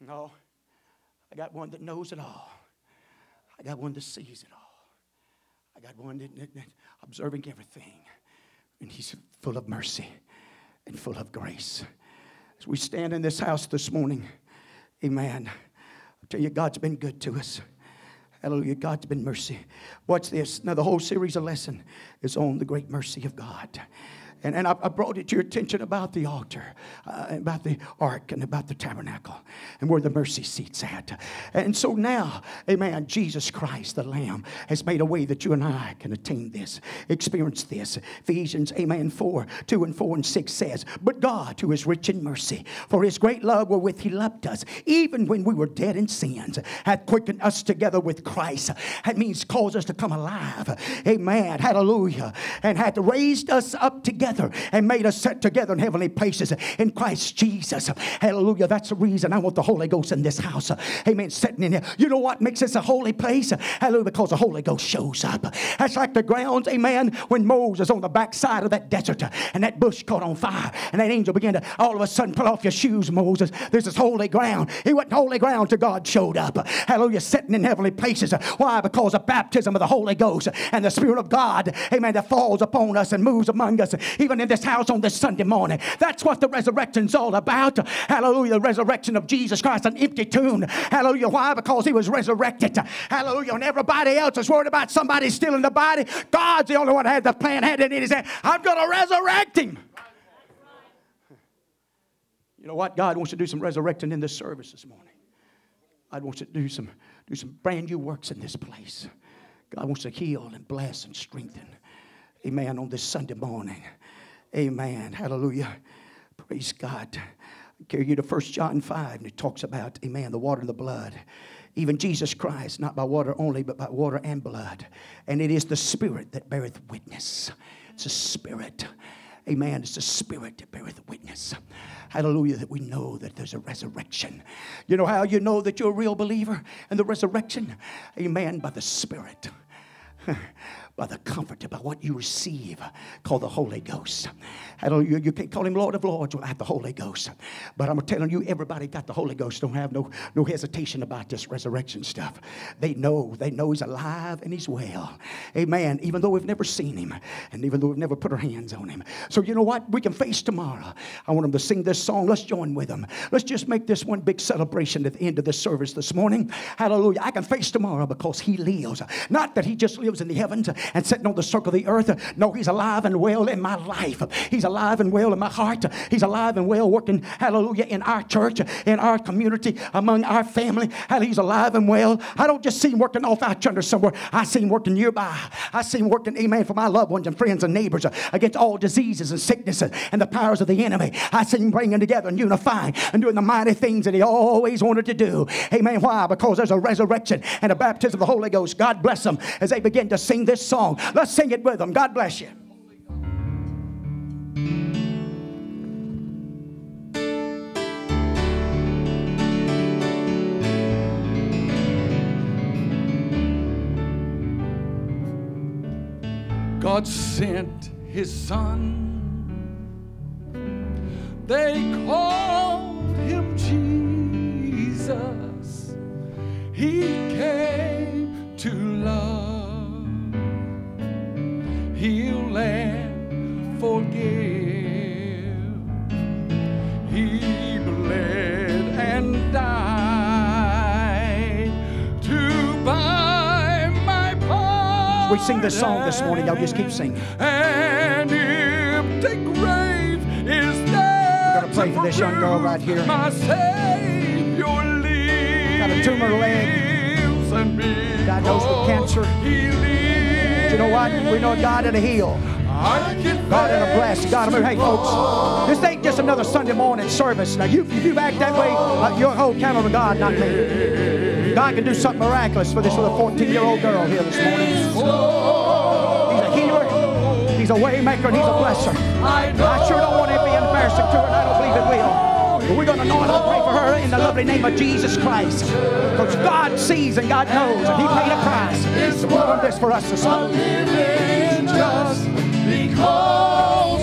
No, I got one that knows it all. I got one that sees it all. I got one that, that, that observing everything. And He's full of mercy and full of grace. As we stand in this house this morning, amen. I tell you, God's been good to us. Hallelujah. God's been mercy. Watch this. Now, the whole series of lesson is on the great mercy of God. And, and I, I, brought it to your attention about the altar, uh, about the ark, and about the tabernacle, and where the mercy seat's at. And so now, amen, Jesus Christ, the Lamb, has made a way that you and I can attain this, experience this. Ephesians, amen, 4, 2 and 4 and 6 says, But God, who is rich in mercy, for his great love wherewith he loved us, even when we were dead in sins, hath quickened us together with Christ. That means caused us to come alive. Amen. Hallelujah. And hath raised us up together together and made us set together in heavenly places in Christ Jesus. Hallelujah. That's the reason I want the Holy Ghost in this house. Amen. Sitting in here. You know what makes this a holy place? Hallelujah. Because the Holy Ghost shows up. That's like the grounds, amen, when Moses on the backside of that desert and that bush caught on fire and that angel began to all of a sudden pull off your shoes, Moses. This is holy ground. He went holy ground till God showed up. Hallelujah. Sitting in heavenly places. Why? Because of baptism of the Holy Ghost and the Spirit of God, amen, that falls upon us and moves among us, even in this house on this Sunday morning. That's what the resurrection's all about. Hallelujah. The resurrection of Jesus Christ, an empty tomb. Hallelujah. Why? Because he was resurrected. Hallelujah. And everybody else is worried about somebody stealing the body. God's the only one that had the plan, had it in his hand. I'm going to resurrect him. You know what? God wants to do some resurrecting in this service this morning. God wants to do some, do some brand new works in this place. God wants to heal and bless and strengthen. Amen. On this Sunday morning. Amen. Hallelujah. Praise God. I carry you to 1 John 5, and it talks about, amen, the water and the blood. Even Jesus Christ, not by water only, but by water and blood. And it is the Spirit that beareth witness. It's a Spirit. Amen. It's the Spirit that beareth witness. Hallelujah. That we know that there's a resurrection. You know how you know that you're a real believer and the resurrection? Amen. By the Spirit. by the comfort, by what you receive, called the Holy Ghost. You can't call him Lord of Lords without the Holy Ghost. But I'm telling you, everybody got the Holy Ghost. Don't have no, no hesitation about this resurrection stuff. They know, they know he's alive and he's well. Amen. Even though we've never seen him, and even though we've never put our hands on him. So you know what? We can face tomorrow. I want them to sing this song. Let's join with them. Let's just make this one big celebration at the end of the service this morning. Hallelujah. I can face tomorrow because he lives. Not that he just lives in the heavens and sitting on the circle of the earth. No, He's alive and well in my life. He's alive and well in my heart. He's alive and well working, hallelujah, in our church, in our community, among our family. He's alive and well. I don't just see Him working off out yonder somewhere. I see Him working nearby. I see Him working, amen, for my loved ones and friends and neighbors against all diseases and sicknesses and the powers of the enemy. I see Him bringing together and unifying and doing the mighty things that He always wanted to do. Amen. Why? Because there's a resurrection and a baptism of the Holy Ghost. God bless them as they begin to sing this song. Let's sing it with them. God bless you. God sent his son. They called him Jesus. He came to love heal and forgive. He bled and died to buy my pardon. We sing this song this morning. Y'all just keep singing. And empty grave is there. We're gonna pray for this young girl right here. My Savior lives. Got a tumor leg. Diagnosed with cancer. Lives you know what? We know God to heal. God a bless. God, hey, folks, this ain't just another Sunday morning service. Now, you, if you act that way, uh, you're whole camera to God, not me. God can do something miraculous for this little 14 year old girl here this morning. He's a healer, He's a waymaker, and He's a blesser. I sure don't want to be embarrassing to her, and I don't believe it will. But we're going to anoint and pray for her in the lovely name of Jesus Christ. Because God sees and God knows, and He paid a price. He's doing this for us morning. Just because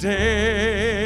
day.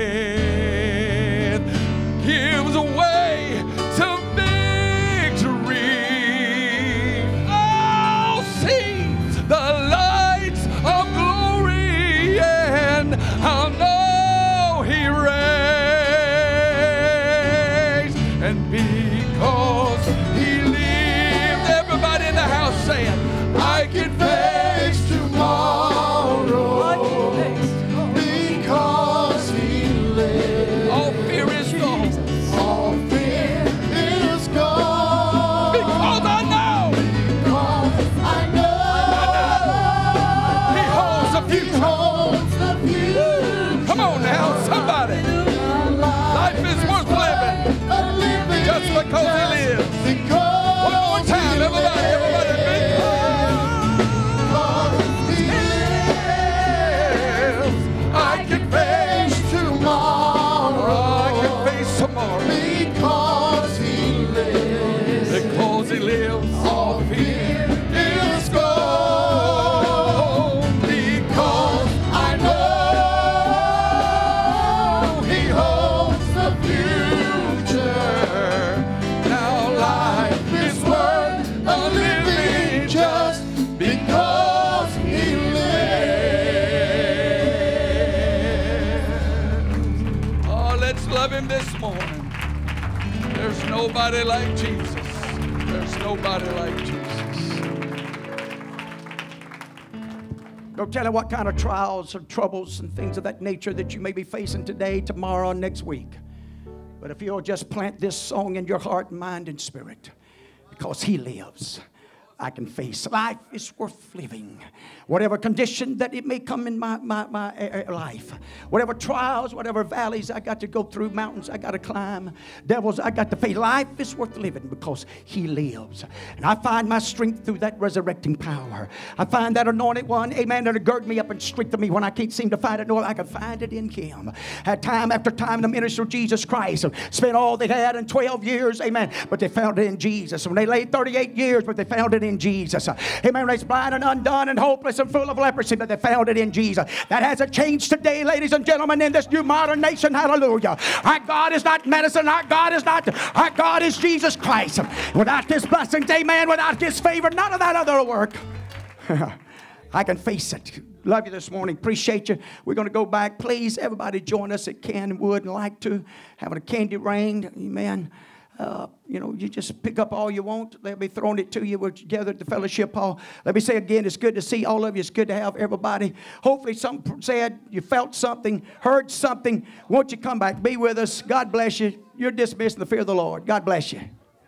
Tell you what kind of trials or troubles and things of that nature that you may be facing today, tomorrow, next week. But if you'll just plant this song in your heart, mind, and spirit, because He lives. I can face. Life is worth living. Whatever condition that it may come in my, my, my uh, uh, life, whatever trials, whatever valleys I got to go through, mountains I got to climb, devils I got to face, life is worth living because He lives. And I find my strength through that resurrecting power. I find that anointed one, amen, that'll gird me up and strengthen me when I can't seem to find it. No, I can find it in Him. Had time after time the minister of Jesus Christ spent all they had in 12 years, amen, but they found it in Jesus. When they laid 38 years, but they found it in Jesus. Amen. They blind and undone and hopeless and full of leprosy, but they found it in Jesus. That hasn't changed today, ladies and gentlemen, in this new modern nation. Hallelujah. Our God is not medicine. Our God is not, our God is Jesus Christ. Without this blessing, amen, without this favor, none of that other work. I can face it. Love you this morning. Appreciate you. We're going to go back. Please, everybody join us at Kenwood and like to. Having a candy rain. Amen. Uh, you know, you just pick up all you want. They'll be throwing it to you. We're together at the fellowship hall. Let me say again, it's good to see all of you. It's good to have everybody. Hopefully, something said, you felt something, heard something. Won't you come back? Be with us. God bless you. You're dismissed in the fear of the Lord. God bless you.